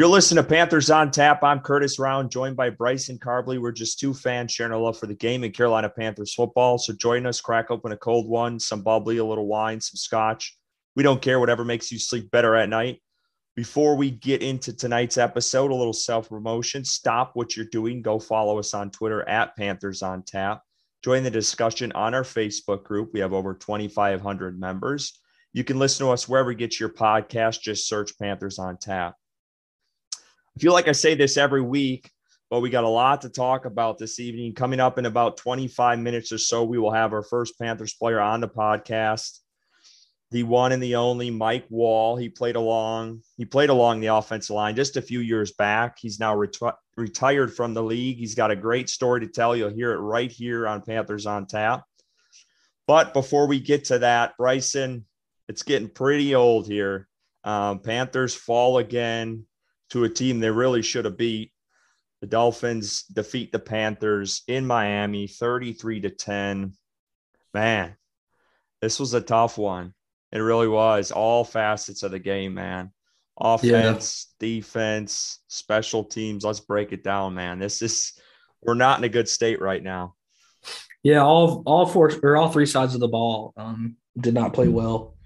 You're listening to Panthers on Tap. I'm Curtis Round, joined by Bryson Carbley. We're just two fans sharing a love for the game in Carolina Panthers football. So join us, crack open a cold one, some bubbly, a little wine, some scotch. We don't care, whatever makes you sleep better at night. Before we get into tonight's episode, a little self promotion. Stop what you're doing. Go follow us on Twitter at Panthers on Tap. Join the discussion on our Facebook group. We have over 2,500 members. You can listen to us wherever you get your podcast. Just search Panthers on Tap. Feel like I say this every week, but we got a lot to talk about this evening. Coming up in about 25 minutes or so, we will have our first Panthers player on the podcast. The one and the only Mike Wall. He played along. He played along the offensive line just a few years back. He's now reti- retired from the league. He's got a great story to tell. You'll hear it right here on Panthers on Tap. But before we get to that, Bryson, it's getting pretty old here. Um, Panthers fall again to a team they really should have beat. The Dolphins defeat the Panthers in Miami 33 to 10. Man, this was a tough one. It really was. All facets of the game, man. Offense, yeah. defense, special teams. Let's break it down, man. This is we're not in a good state right now. Yeah, all all four or all three sides of the ball um, did not play well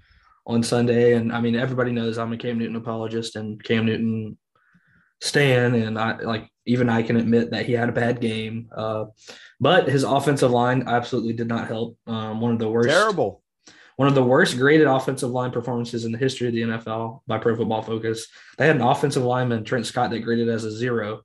on Sunday. And I mean, everybody knows I'm a Cam Newton apologist, and Cam Newton Stan, and I like even I can admit that he had a bad game. Uh, but his offensive line absolutely did not help. Um, one of the worst, terrible, one of the worst graded offensive line performances in the history of the NFL by Pro Football Focus. They had an offensive lineman Trent Scott that graded as a zero.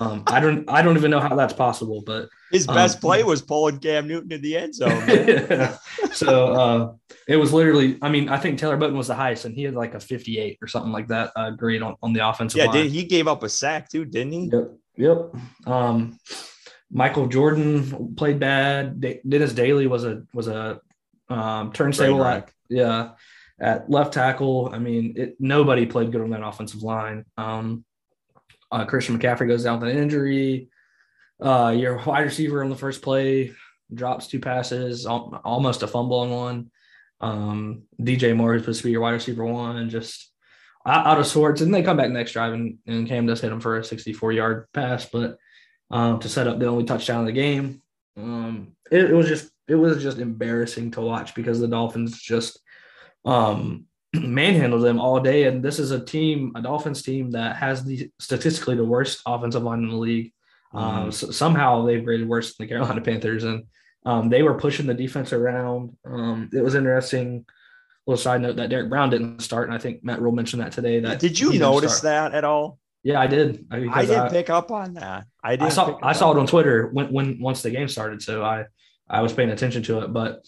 Um, I don't, I don't even know how that's possible, but his best um, play was pulling Cam Newton in the end zone. yeah. So uh, it was literally, I mean, I think Taylor Moton was the highest, and he had like a 58 or something like that uh, grade on, on the offensive yeah, line. Did, he gave up a sack too, didn't he? Yep. Yep. Um, Michael Jordan played bad. Dennis Daly was a was a um, turnstile at yeah at left tackle. I mean, it, nobody played good on that offensive line. Um, uh, Christian McCaffrey goes down with an injury. Uh, your wide receiver on the first play drops two passes, almost a fumble on one. Um, DJ Moore is supposed to be your wide receiver one, and just out of sorts. And they come back next drive, and, and Cam does hit him for a 64 yard pass, but um, to set up the only touchdown of the game. Um, it, it, was just it was just embarrassing to watch because the Dolphins just um, manhandled them all day. And this is a team, a Dolphins team that has the statistically the worst offensive line in the league. Mm-hmm. Um, so somehow they've rated worse than the Carolina Panthers, and um, they were pushing the defense around. Um, it was interesting. Little side note that Derrick Brown didn't start, and I think Matt Rhule mentioned that today. That did you notice that at all? Yeah, I did. I didn't I, pick up on that. I did. I saw. I saw it on Twitter when when once the game started, so I I was paying attention to it. But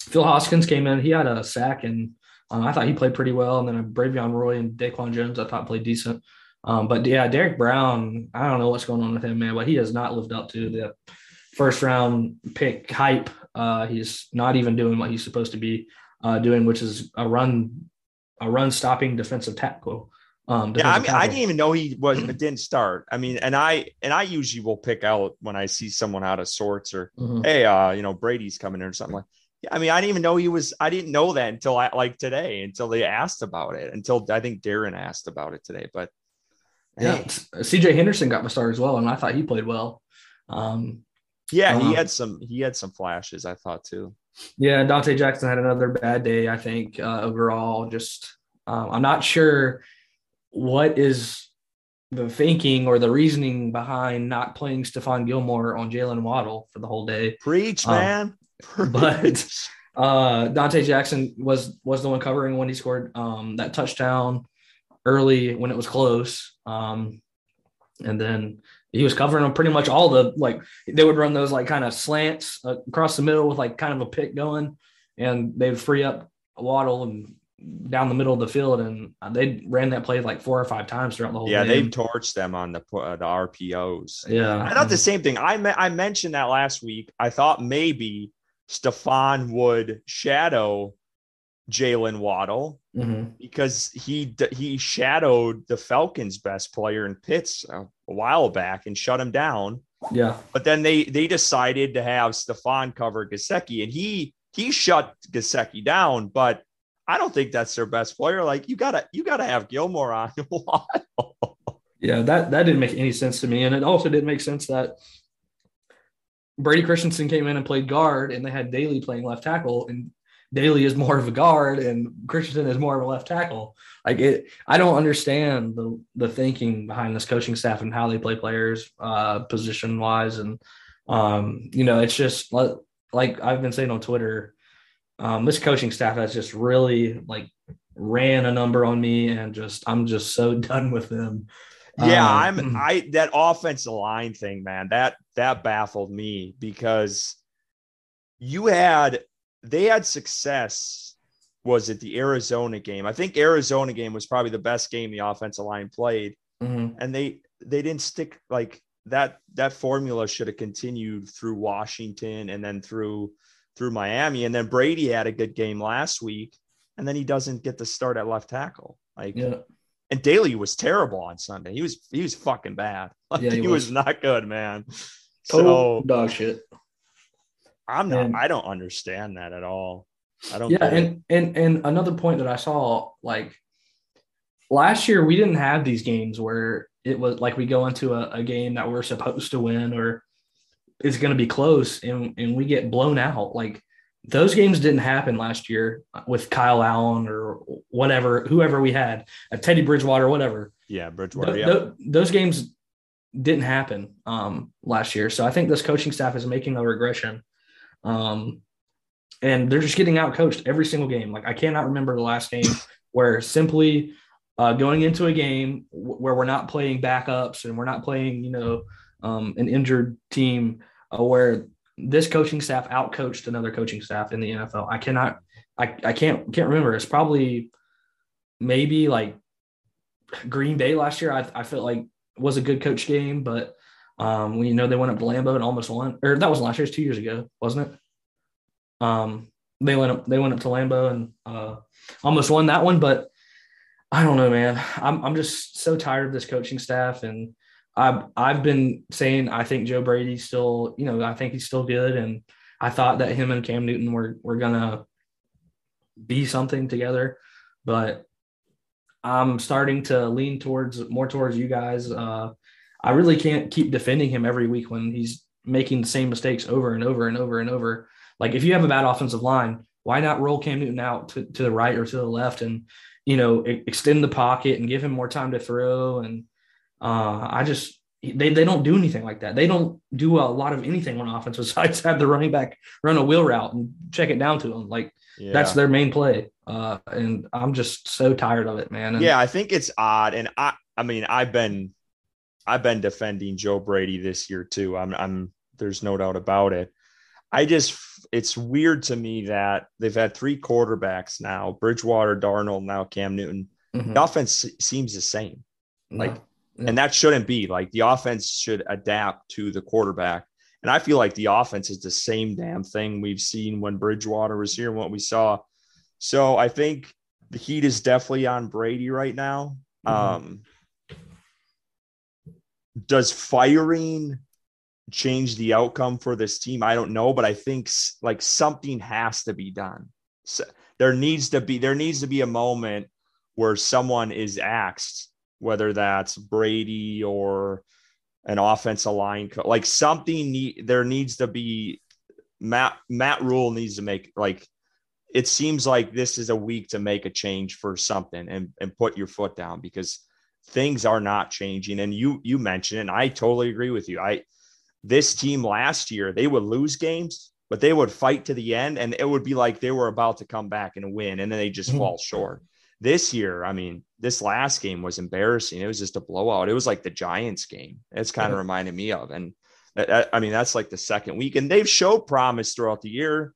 Phil Hoskins came in. He had a sack, and um, I thought he played pretty well. And then Bravvion Roy and Daquan Jones, I thought played decent. Um, but yeah, Derrick Brown, I don't know what's going on with him, man, but he has not lived up to the first round pick hype. Uh, he's not even doing what he's supposed to be uh, doing, which is a run, a run stopping defensive tackle. Um, yeah, I mean, tackle. I didn't even know he was it didn't start. I mean, and I and I usually will pick out when I see someone out of sorts or mm-hmm. hey, uh, you know, Brady's coming in or something like. I mean, I didn't even know he was. I didn't know that until I like today, until they asked about it. Until I think Darren asked about it today. But yeah, CJ Henderson got my start as well, and I thought he played well. Um, yeah, he um, had some he had some flashes. I thought too. Yeah, Donte Jackson had another bad day. I think uh, overall, just um, I'm not sure what is the thinking or the reasoning behind not playing Stephon Gilmore on Jaylen Waddle for the whole day. Preach, um, man. But uh, Donte Jackson was was the one covering when he scored um, that touchdown early when it was close. Um, and then he was covering them pretty much all the like they would run those like kind of slants across the middle with like kind of a pick going, and they'd free up Waddle and down the middle of the field, and they ran that play like four or five times throughout the whole. Yeah, game. they torched them on the uh, the RPOs. Yeah, I thought the same thing. I me- I mentioned that last week. I thought maybe Stephon would shadow Jaylen Waddle mm-hmm. because he he shadowed the Falcons' best player in Pitts a, while back and shut him down. Yeah, but then they they decided to have Stephon cover Gesicki, and he he shut Gesicki down. But I don't think that's their best player. Like you gotta you gotta have Gilmore on Waddle. Yeah, that that didn't make any sense to me, and it also didn't make sense that Brady Christensen came in and played guard, and they had Daly playing left tackle, and Daly is more of a guard, and Christensen is more of a left tackle. Like it, I don't understand the the thinking behind this coaching staff and how they play players, uh, position wise, and um, you know, it's just like, I've been saying on Twitter, um, this coaching staff has just really like ran a number on me, and just I'm just so done with them. Yeah, um, I'm I that offensive line thing, man, that that baffled me because you had they had success was it the Arizona game? I think Arizona game was probably the best game the offensive line played. Mm-hmm. And they they didn't stick like that that formula should have continued through Washington and then through through Miami and then Brady had a good game last week and then he doesn't get the start at left tackle. Like yeah. And Daly was terrible on Sunday. He was he was fucking bad. Like, yeah, he, he was. was. not good, man. Total so dog shit. I'm not. And, I don't understand that at all. I don't. Yeah, and and and another point that I saw, like last year, we didn't have these games where it was like we go into a, a game that we're supposed to win or it's going to be close, and and we get blown out. Like those games didn't happen last year with Kyle Allen or whatever, whoever we had, uh, Teddy Bridgewater, whatever. Yeah, Bridgewater. Th- th- those games didn't happen um, last year. So I think this coaching staff is making a regression. Um, and they're just getting out coached every single game. Like I cannot remember the last game where simply uh, going into a game where we're not playing backups and we're not playing, you know, um, an injured team uh, where this coaching staff outcoached another coaching staff in the NFL. I cannot, I, I can't, can't remember. It's probably maybe like Green Bay last year. I, I felt like was a good coach game, but um, you know they went up to Lambeau and almost won, or that was last year, two years ago, wasn't it? Um, they went up, they went up to Lambeau and uh, almost won that one, but I don't know, man. I'm I'm just so tired of this coaching staff, and I've I've been saying I think Joe Brady's still, you know, I think he's still good, and I thought that him and Cam Newton were were gonna be something together, but I'm starting to lean towards more towards you guys. Uh, I really can't keep defending him every week when he's making the same mistakes over and over and over and over. Like if you have a bad offensive line, why not roll Cam Newton out to, to the right or to the left and you know extend the pocket and give him more time to throw and uh, I just they, they don't do anything like that. They don't do a lot of anything on offense besides have the running back run a wheel route and check it down to them. Like yeah. that's their main play. Uh, and I'm just so tired of it, man. And, yeah, I think it's odd. And I, I mean, I've been, I've been defending Joe Brady this year too. I'm, I'm, there's no doubt about it. I just, it's weird to me that they've had three quarterbacks now Bridgewater, Darnold, now Cam Newton. Mm-hmm. The offense seems the same. Like, yeah. And that shouldn't be like the offense should adapt to the quarterback. And I feel like the offense is the same damn thing we've seen when Bridgewater was here and what we saw. So I think the heat is definitely on Brady right now. Mm-hmm. Um, does firing change the outcome for this team? I don't know, but I think like something has to be done. So there needs to be there needs to be a moment where someone is axed whether that's Brady or an offensive line, co- like something need, there needs to be Matt Matt Rhule needs to make like it seems like this is a week to make a change for something and and put your foot down because things are not changing and you you mentioned and I totally agree with you. I this team last year they would lose games but they would fight to the end and it would be like they were about to come back and win and then they just mm-hmm. fall short. This year, I mean, this last game was embarrassing. It was just a blowout. It was like the Giants game. It's kind of yeah. reminded me of. And I mean, that's like the second week, and they've showed promise throughout the year.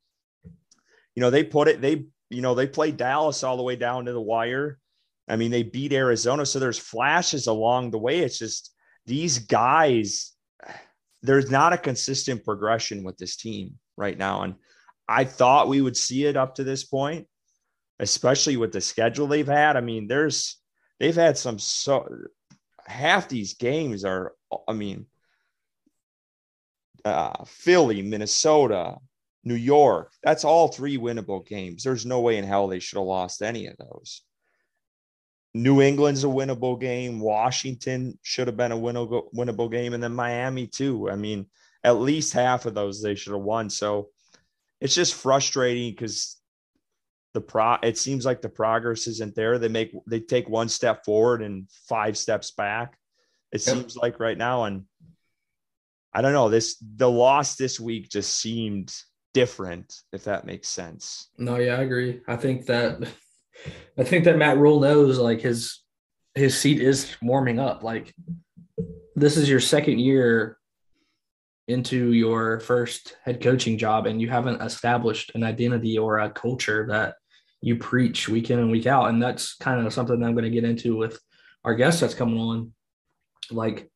You know, they put it, they, you know, they played Dallas all the way down to the wire. I mean, they beat Arizona. So there's flashes along the way. It's just these guys, there's not a consistent progression with this team right now. And I thought we would see it up to this point especially with the schedule they've had. I mean, there's they've had some so half these games are, I mean, uh, Philly, Minnesota, New York. That's all three winnable games. There's no way in hell they should have lost any of those. New England's a winnable game. Washington should have been a winnable, winnable game. And then Miami, too. I mean, at least half of those they should have won. So it's just frustrating because the pro it seems like the progress isn't there. They make they take one step forward and five steps back. It yep. seems like right now. And I don't know, this the loss this week just seemed different, if that makes sense. No, yeah, I agree. I think that I think that Matt Rhule knows like his his seat is warming up. Like this is your second year into your first head coaching job and you haven't established an identity or a culture that you preach week in and week out. And that's kind of something that I'm going to get into with our guest that's coming on. Like,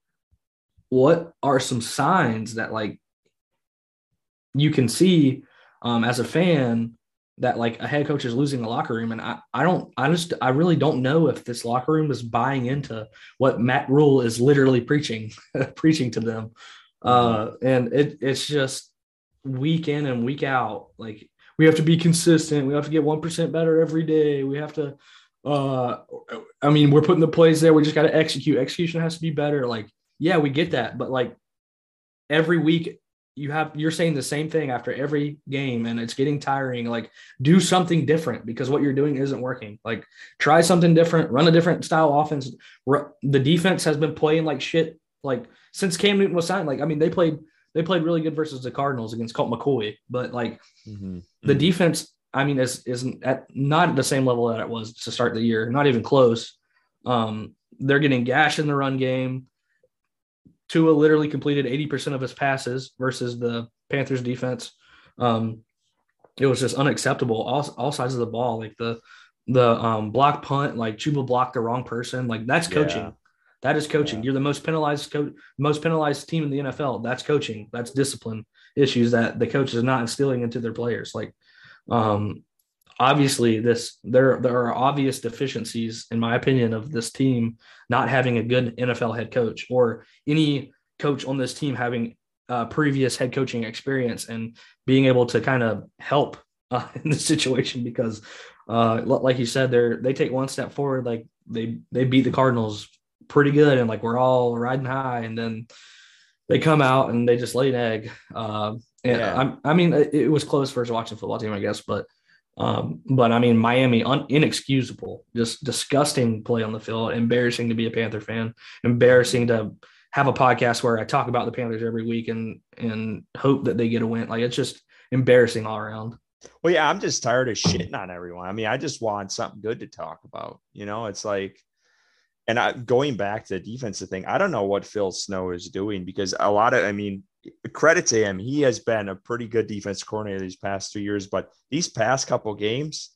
what are some signs that like you can see um, as a fan that like a head coach is losing the locker room. And I, I don't, I just, I really don't know if this locker room is buying into what Matt Rhule is literally preaching, preaching to them. Uh, and it, it's just week in and week out. Like we have to be consistent. We have to get 1% better every day. We have to, uh, I mean, we're putting the plays there. We just got to execute. Execution has to be better. Like, yeah, we get that. But like every week you have you're saying the same thing after every game and it's getting tiring like do something different because what you're doing isn't working like try something different run a different style offense the defense has been playing like shit like since Cam Newton was signed like I mean they played they played really good versus the Cardinals against Colt McCoy but like mm-hmm. the defense I mean is isn't at not at the same level that it was to start the year not even close um they're getting gash in the run game Tua literally completed 80% of his passes versus the Panthers defense. Um, it was just unacceptable. All, all sides of the ball, like the the um, block punt, like Chuba blocked the wrong person. Like that's coaching. Yeah. That is coaching. Yeah. You're the most penalized coach, most penalized team in the NFL. That's coaching. That's discipline issues that the coach is not instilling into their players. Like, um, obviously this there there are obvious deficiencies in my opinion of this team not having a good NFL head coach or any coach on this team having uh, previous head coaching experience and being able to kind of help uh, in this situation because uh, like you said they're they take one step forward like they they beat the Cardinals pretty good and like we're all riding high and then they come out and they just lay an egg uh, and yeah. I, I mean it, was close first watching football team I guess but um, but I mean, Miami, un- inexcusable, just disgusting play on the field, embarrassing to be a Panther fan, embarrassing to have a podcast where I talk about the Panthers every week and and hope that they get a win. Like it's just embarrassing all around. Well, yeah, I'm just tired of shitting on everyone. I mean, I just want something good to talk about. You know, it's like, and I going back to the defensive thing, I don't know what Phil Snow is doing because a lot of, I mean, credit to him. He has been a pretty good defense coordinator these past two years, but these past couple games,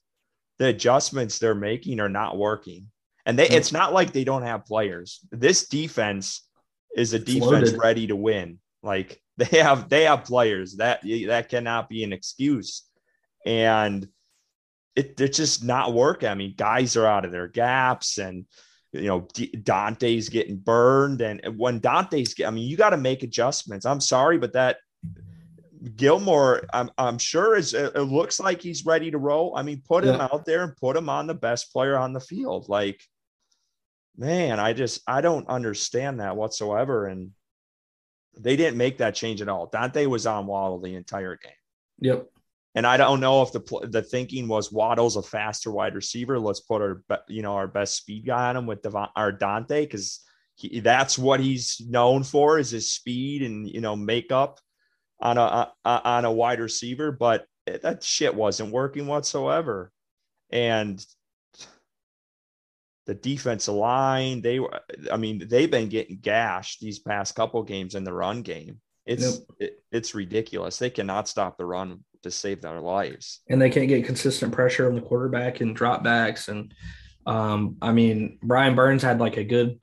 the adjustments they're making are not working. And they, mm-hmm. it's not like they don't have players. This defense is a defense Loaded. ready to win. Like they have, they have players that that cannot be an excuse. And it, it's just not working. I mean, guys are out of their gaps and you know Donte's getting burned, and when Donte's, I mean, you got to make adjustments. I'm sorry, but that Gilmore, I'm I'm sure is it looks like he's ready to roll. I mean, put him out there and put him on the best player on the field. Like, man, I just I don't understand that whatsoever, and they didn't make that change at all. Dante was on Waddle the entire game. Yep. And I don't know if the the thinking was Waddle's a faster wide receiver. Let's put our you know our best speed guy on him with Devon, our Donte because that's what he's known for is his speed and you know makeup on a, a on a wide receiver. But that shit wasn't working whatsoever. And the defensive line, they were, I mean, they've been getting gashed these past couple games in the run game. It's yep. it, it's ridiculous. They cannot stop the run to save their lives. And they can't get consistent pressure on the quarterback and dropbacks. And um, I mean, Brian Burns had like a good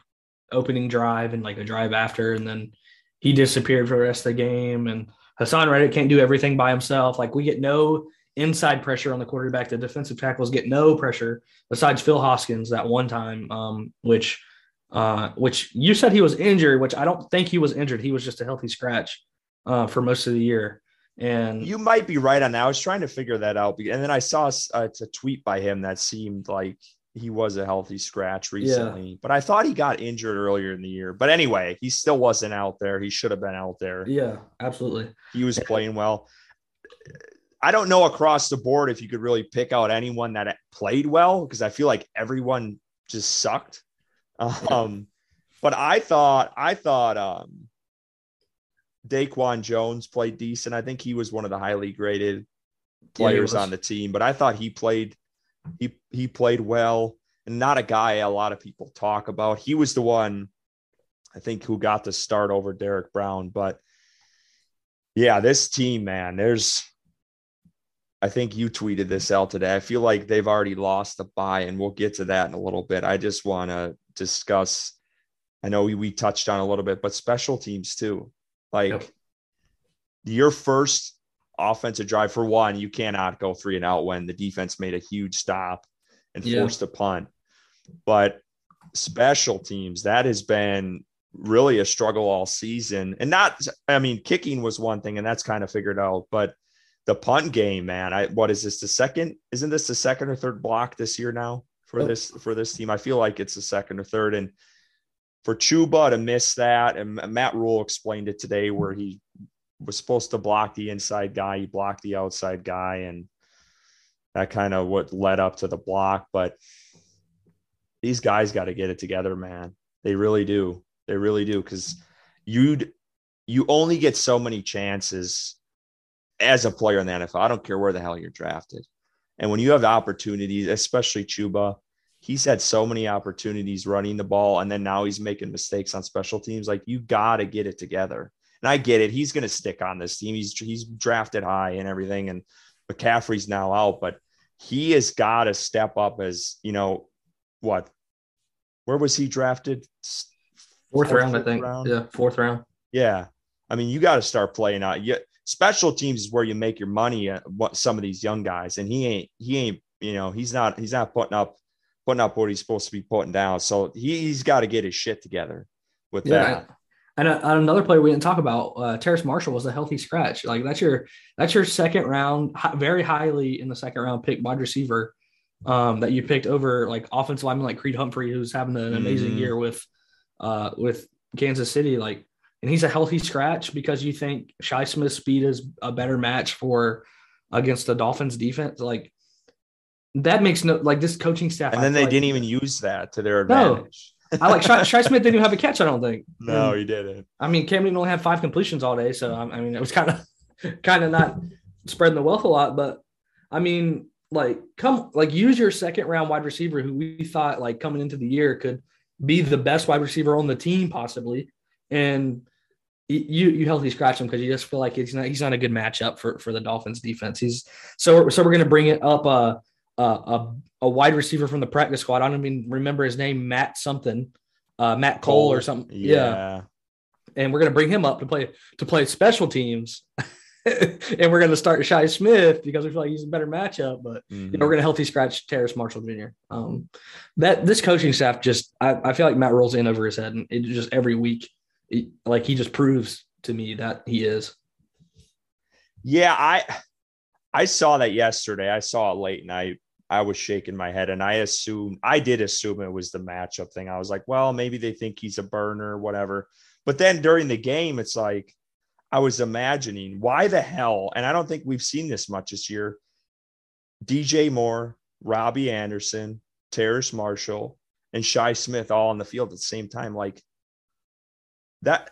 opening drive and like a drive after, and then he disappeared for the rest of the game. And Haason Reddick can't do everything by himself. Like we get no inside pressure on the quarterback. The defensive tackles get no pressure besides Phil Hoskins that one time, um, which uh, which you said he was injured, which I don't think he was injured. He was just a healthy scratch uh, for most of the year. And you might be right on that. I was trying to figure that out. And then I saw a, a tweet by him that seemed like he was a healthy scratch recently, yeah. but I thought he got injured earlier in the year. But anyway, he still wasn't out there. He should have been out there. Yeah, absolutely. He was playing well. I don't know across the board if you could really pick out anyone that played well because I feel like everyone just sucked. Um, but I thought I thought um, Daquan Jones played decent. I think he was one of the highly graded players yeah, on the team, but I thought he played he he played well and not a guy a lot of people talk about. He was the one I think who got the start over Derrick Brown, but yeah, this team, man, there's I think you tweeted this out today. I feel like they've already lost the buy, and we'll get to that in a little bit. I just want to discuss. I know we, we touched on a little bit, but special teams too. Like yep. your first offensive drive for one, you cannot go three and out when the defense made a huge stop and yeah. forced a punt. But special teams, that has been really a struggle all season. And not, I mean, kicking was one thing, and that's kind of figured out. But the punt game, man, I what is this the second? Isn't this the second or third block this year now for oh. this for this team? I feel like it's the second or third. And for Chuba to miss that, and Matt Rhule explained it today where he was supposed to block the inside guy, he blocked the outside guy, and that kind of what led up to the block. But these guys got to get it together, man. They really do. They really do. Cause you'd you only get so many chances as a player in the NFL. I don't care where the hell you're drafted. And when you have opportunities, especially Chuba, he's had so many opportunities running the ball, and then now he's making mistakes on special teams. Like you got to get it together. And I get it. He's going to stick on this team. He's he's drafted high and everything, and McCaffrey's now out, but he has got to step up as you know what? Where was he drafted? Fourth, fourth round, I think. Round? Yeah, fourth round. Yeah, I mean, you got to start playing out. Yeah, special teams is where you make your money. Uh, what some of these young guys, and he ain't. He ain't. You know, he's not. He's not putting up putting up what he's supposed to be putting down. So he, he's got to get his shit together with yeah. that. And uh, another player we didn't talk about, uh, Terrace Marshall was a healthy scratch. Like that's your that's your second round, very highly in the second round pick wide receiver um, that you picked over like offensive lineman like Creed Humphrey, who's having an amazing mm. year with uh, with Kansas City. Like, and he's a healthy scratch because you think Shi Smith's speed is a better match for against the Dolphins defense. Like that makes no like this coaching staff. And then they like, didn't even use that to their advantage. No I like Shi Smith didn't even have a catch. I don't think. No, and, he didn't. I mean, Cam Newton only had five completions all day, so I mean, it was kind of kind of not spreading the wealth a lot. But I mean, like come like use your second round wide receiver who we thought like coming into the year could be the best wide receiver on the team possibly, and you you healthy scratch him because you just feel like he's not he's not a good matchup for for the Dolphins defense. He's so so we're gonna bring it up. Uh, a a wide receiver from the practice squad. I don't even remember his name, Matt something, uh, Matt Cole, Cole or something. Yeah. yeah. And we're gonna bring him up to play to play special teams. and we're gonna start Shi Smith because we feel like he's a better matchup. But mm-hmm. you know, we're mm-hmm. gonna healthy scratch Terrace Marshall Jr. Um, that this coaching staff just I, I feel like Matt Rhule's in over his head, and it just every week, it, like he just proves to me that he is. Yeah, I I saw that yesterday. I saw it late night. I was shaking my head and I assumed I did assume it was the matchup thing. I was like, well, maybe they think he's a burner, whatever. But then during the game, it's like I was imagining why the hell, and I don't think we've seen this much this year. DJ Moore, Robbie Anderson, Terrace Marshall, and Shi Smith all on the field at the same time. Like that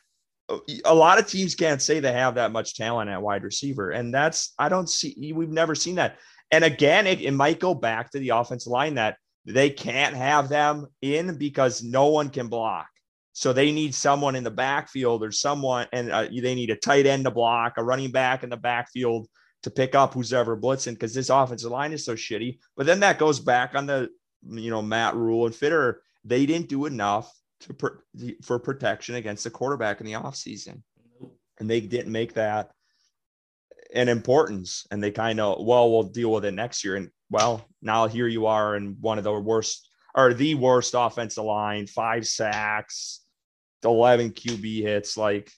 a lot of teams can't say they have that much talent at wide receiver. And that's, I don't see, we've never seen that. And again, it, it might go back to the offensive line that they can't have them in because no one can block. So they need someone in the backfield or someone, and uh, they need a tight end to block, a running back in the backfield to pick up who's ever blitzing because this offensive line is so shitty. But then that goes back on the, you know, Matt Rhule and Fitter. They didn't do enough to for protection against the quarterback in the offseason. And they didn't make that an importance. And they kind of, well, we'll deal with it next year. And well, now here you are in one of the worst or the worst offensive line, five sacks, 11 QB hits. Like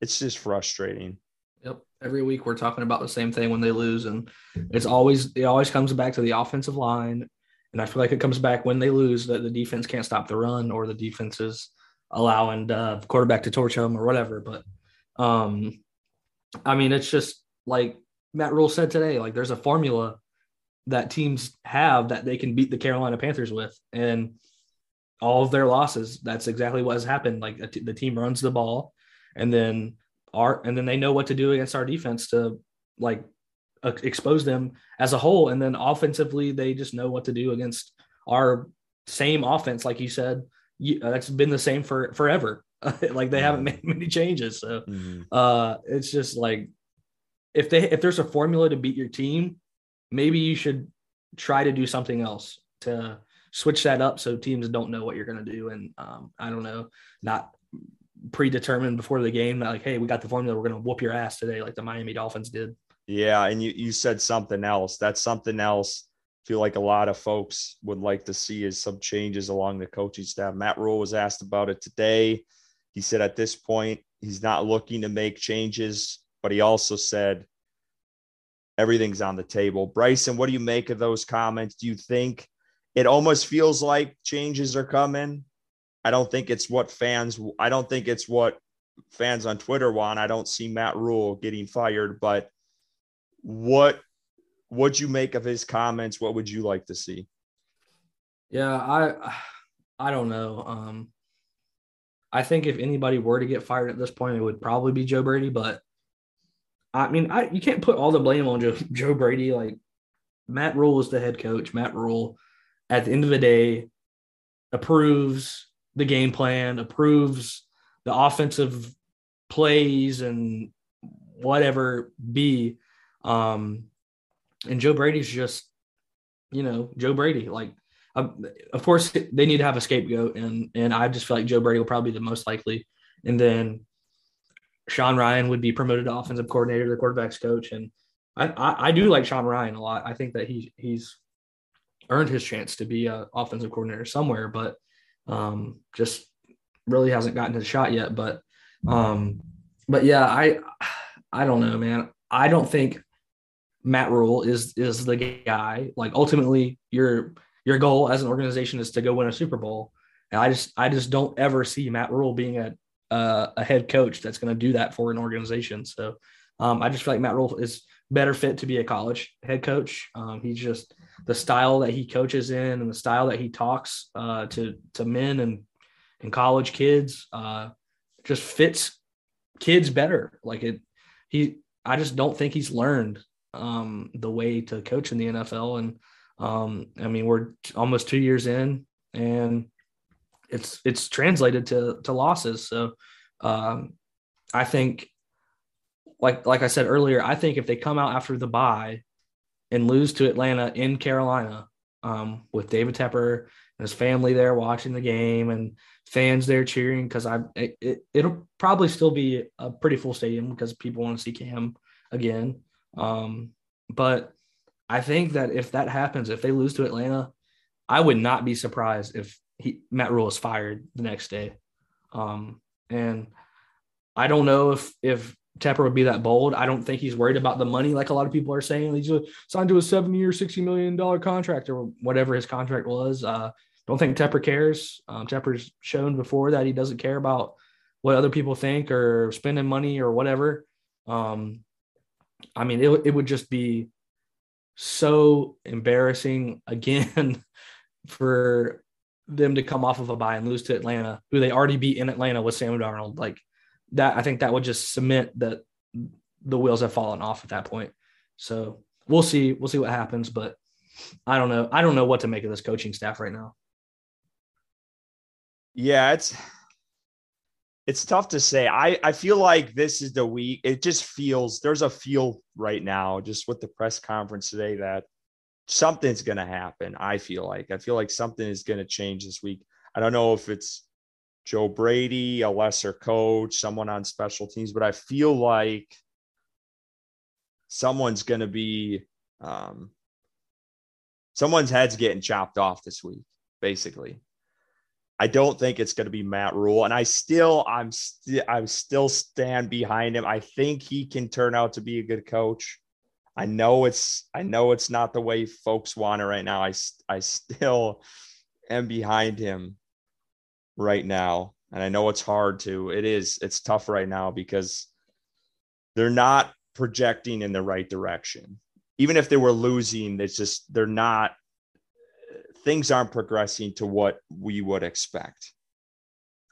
it's just frustrating. Yep. Every week we're talking about the same thing when they lose. And it's always, it always comes back to the offensive line And I feel like it comes back when they lose that the defense can't stop the run or the defense is allowing the quarterback to torch them or whatever. But um, I mean, it's just like Matt Rhule said today, like there's a formula that teams have that they can beat the Carolina Panthers with. And all of their losses, that's exactly what has happened. Like the team runs the ball and then our, and then they know what to do against our defense to like uh, expose them as a whole. And then offensively, they just know what to do against our same offense. Like you said, you, uh, that's been the same for forever. like they haven't made many changes. So mm-hmm. uh, it's just like if they if there's a formula to beat your team, maybe you should try to do something else to switch that up so teams don't know what you're going to do. And um, I don't know, not predetermined before the game, like, hey, we got the formula, we're going to whoop your ass today, like the Miami Dolphins did. Yeah, and you you said something else. That's something else. I feel like a lot of folks would like to see is some changes along the coaching staff. Matt Rhule was asked about it today. He said at this point he's not looking to make changes, but he also said everything's on the table. Bryson, what do you make of those comments? Do you think it almost feels like changes are coming? I don't think it's what fans I don't think it's what fans on Twitter want. I don't see Matt Rhule getting fired, but what what'd you make of his comments? What would you like to see? Yeah, I I don't know. Um I think if anybody were to get fired at this point, it would probably be Joe Brady. But I mean, I you can't put all the blame on Joe, Joe Brady. Like Matt Rhule is the head coach. Matt Rhule, at the end of the day, approves the game plan, approves the offensive plays and whatever be. Um, and Joe Brady's just, you know, Joe Brady. Like, of course, they need to have a scapegoat, and and I just feel like Joe Brady will probably be the most likely. And then Sean Ryan would be promoted to offensive coordinator, the quarterbacks coach, and I, I, I do like Sean Ryan a lot. I think that he he's earned his chance to be a offensive coordinator somewhere, but um, just really hasn't gotten his shot yet. But um, but yeah, I I don't know, man. I don't think Matt Rhule is is the guy. Like ultimately, your your goal as an organization is to go win a Super Bowl, and I just I just don't ever see Matt Rhule being a uh, a head coach that's going to do that for an organization. So um, I just feel like Matt Rhule is better fit to be a college head coach. Um, he's just the style that he coaches in and the style that he talks uh, to to men and and college kids uh, just fits kids better. Like it, he. I just don't think he's learned um, the way to coach in the NFL. And um, I mean, we're almost two years in, and it's it's translated to to losses. So um, I think, like like I said earlier, I think if they come out after the bye and lose to Atlanta in Carolina um, with David Tepper and his family there watching the game and fans there cheering because I it, it, will probably still be a pretty full stadium because people want to see Cam again. Um, but I think that if that happens, if they lose to Atlanta, I would not be surprised if he Matt Rhule is fired the next day. Um, and I don't know if if Tepper would be that bold. I don't think he's worried about the money like a lot of people are saying. He's signed to a seven year, $60 million contract or whatever his contract was. Uh, don't think Tepper cares. Um, Tepper's shown before that he doesn't care about what other people think or spending money or whatever. Um, I mean, it, it would just be so embarrassing again for them to come off of a bye and lose to Atlanta, who they already beat in Atlanta with Sam Darnold. Like that, I think that would just cement that the wheels have fallen off at that point. So we'll see. We'll see what happens, but I don't know. I don't know what to make of this coaching staff right now. Yeah, it's it's tough to say. I I feel like this is the week. It just feels there's a feel right now, just with the press conference today, that something's going to happen. I feel like I feel like something is going to change this week. I don't know if it's Joe Brady, a lesser coach, someone on special teams, but I feel like someone's going to be um, someone's head's getting chopped off this week, basically. I don't think it's going to be Matt Rhule, and I still, I'm still, I'm still stand behind him. I think he can turn out to be a good coach. I know it's I know it's not the way folks want it right now. I I still am behind him right now, and I know it's hard to. It is it's tough right now because they're not projecting in the right direction. Even if they were losing, it's just they're not things aren't progressing to what we would expect.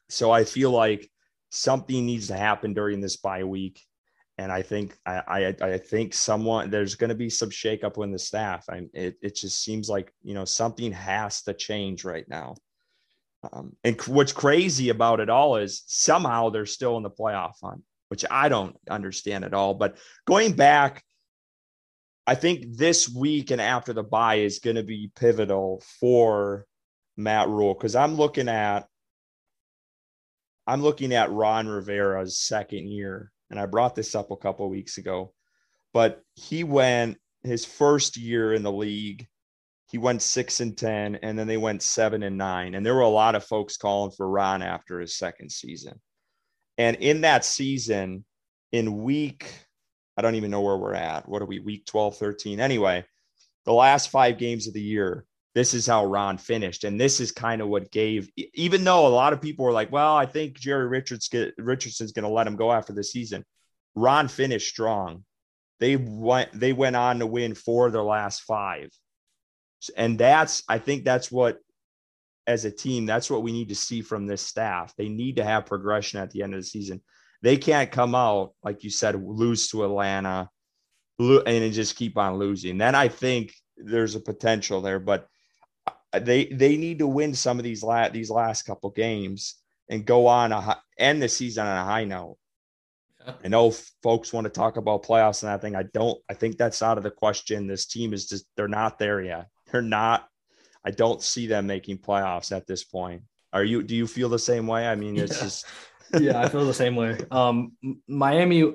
So I feel like something needs to happen during this bye week. And I think I I, I think someone there's going to be some shakeup in the staff. I it it just seems like you know something has to change right now. Um, and what's crazy about it all is somehow they're still in the playoff hunt, which I don't understand at all. But going back I think this week and after the bye is going to be pivotal for Matt Rhule because I'm looking at I'm looking at Ron Rivera's second year, and I brought this up a couple weeks ago, but he went his first year in the league. He went six and ten, and then they went seven and nine. And there were a lot of folks calling for Ron after his second season. And in that season, in week I don't even know where we're at. What are we, week 12, 13? Anyway, the last five games of the year, this is how Ron finished. And this is kind of what gave, even though a lot of people were like, well, I think Jerry Richards get, Richardson's going to let him go after the season. Ron finished strong. They went, they went on to win four of their last five. And that's, I think that's what, as a team, that's what we need to see from this staff. They need to have progression at the end of the season. They can't come out, like you said, lose to Atlanta and just keep on losing. Then I think there's a potential there, but uh, they they need to win some of these la- these last couple games and go on a end the season on a high note. I know folks want to talk about playoffs and that thing. I don't. I think that's out of the question. This team is just they're not there yet. They're not. I don't see them making playoffs at this point. Are you? Do you feel the same way? I mean, it's yeah. just yeah, I feel the same way. Um, Miami,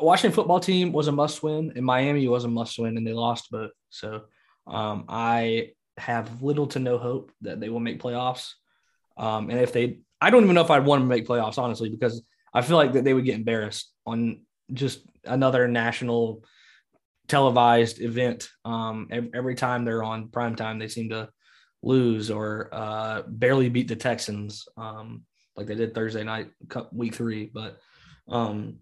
Washington football team was a must win, and Miami was a must win, and they lost both. So um, I have little to no hope that they will make playoffs. Um, and if they, I don't even know if I'd want to make playoffs, honestly, because I feel like that they would get embarrassed on just another national televised event. Um, every, time they're on prime time, they seem to lose or uh, barely beat the Texans. Um, like they did Thursday night, week three. But um,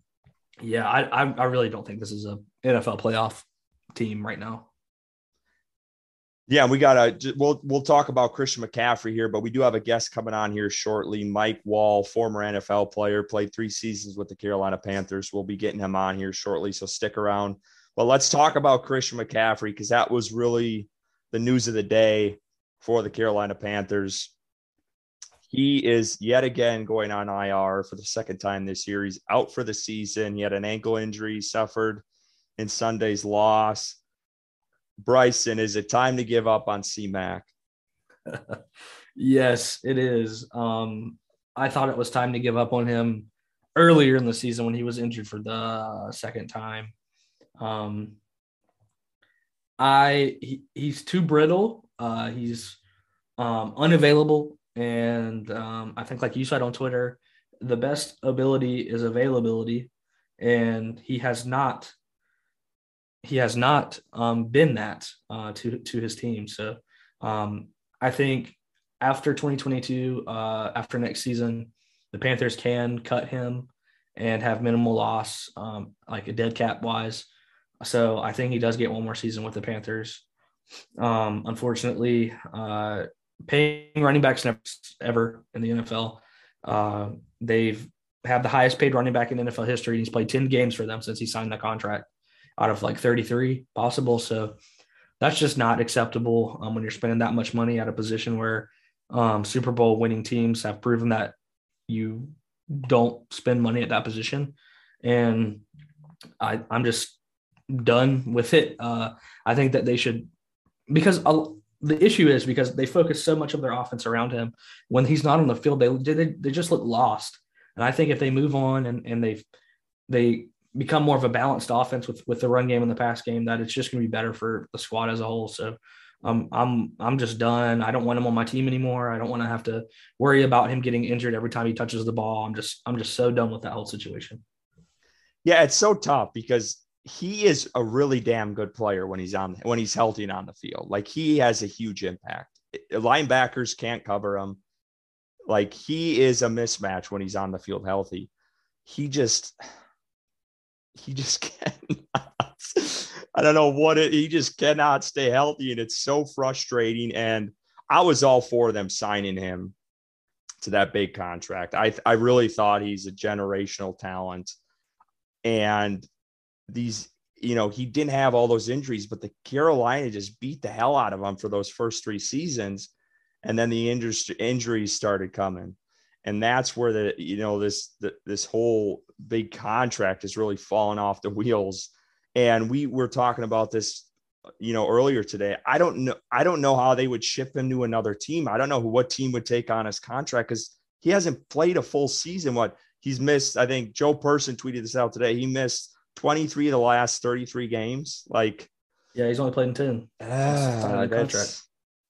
yeah, I, I, I really don't think this is a NFL playoff team right now. Yeah, we got to we'll we'll talk about Christian McCaffrey here, but we do have a guest coming on here shortly. Mike Wall, former NFL player, played three seasons with the Carolina Panthers. We'll be getting him on here shortly, so stick around. But let's talk about Christian McCaffrey because that was really the news of the day for the Carolina Panthers. He is yet again going on IR for the second time this year. He's out for the season. He had an ankle injury suffered in Sunday's loss. Bryson, is it time to give up on CMAC? yes, it is. Um, I thought it was time to give up on him earlier in the season when he was injured for the second time. Um, I he, he's too brittle. Uh, he's um, unavailable and um, I think, like you said on Twitter, the best ability is availability, and he has not. He has not um, been that uh, to to his team. So um, I think after 2022, uh, after next season, the Panthers can cut him and have minimal loss, um, like a dead cap wise. So I think he does get one more season with the Panthers. Um, unfortunately, uh, paying running backs never ever in the NFL. Uh, they've had the highest paid running back in NFL history. He's played 10 games for them since he signed the contract out of like 33 possible. So that's just not acceptable um, when you're spending that much money at a position where um, Super Bowl winning teams have proven that you don't spend money at that position. And I, I'm just done with it. Uh, I think that they should, because the issue is because they focus so much of their offense around him. When he's not on the field, they they, they just look lost. And I think if they move on and, and they they become more of a balanced offense with with the run game and the pass game, that it's just going to be better for the squad as a whole. So um, I'm I'm just done. I don't want him on my team anymore. I don't want to have to worry about him getting injured every time he touches the ball. I'm just I'm just so done with that whole situation. Yeah, it's so tough because he is a really damn good player when he's on when he's healthy and on the field. Like he has a huge impact. Linebackers can't cover him. Like he is a mismatch when he's on the field healthy. He just he just cannot. I don't know what it he just cannot stay healthy and it's so frustrating and I was all for them signing him to that big contract. I I really thought he's a generational talent and these, you know, he didn't have all those injuries, but the Carolina just beat the hell out of him for those first three seasons. And then the industry, injuries started coming. And that's where the, you know, this, the, this whole big contract is really falling off the wheels. And we were talking about this, you know, earlier today. I don't know. I don't know how they would ship him to another team. I don't know what team would take on his contract because he hasn't played a full season. What he's missed, I think Joe Person tweeted this out today. He missed 23 of the last 33 games. Like, yeah, he's only played in 10. Uh, that's,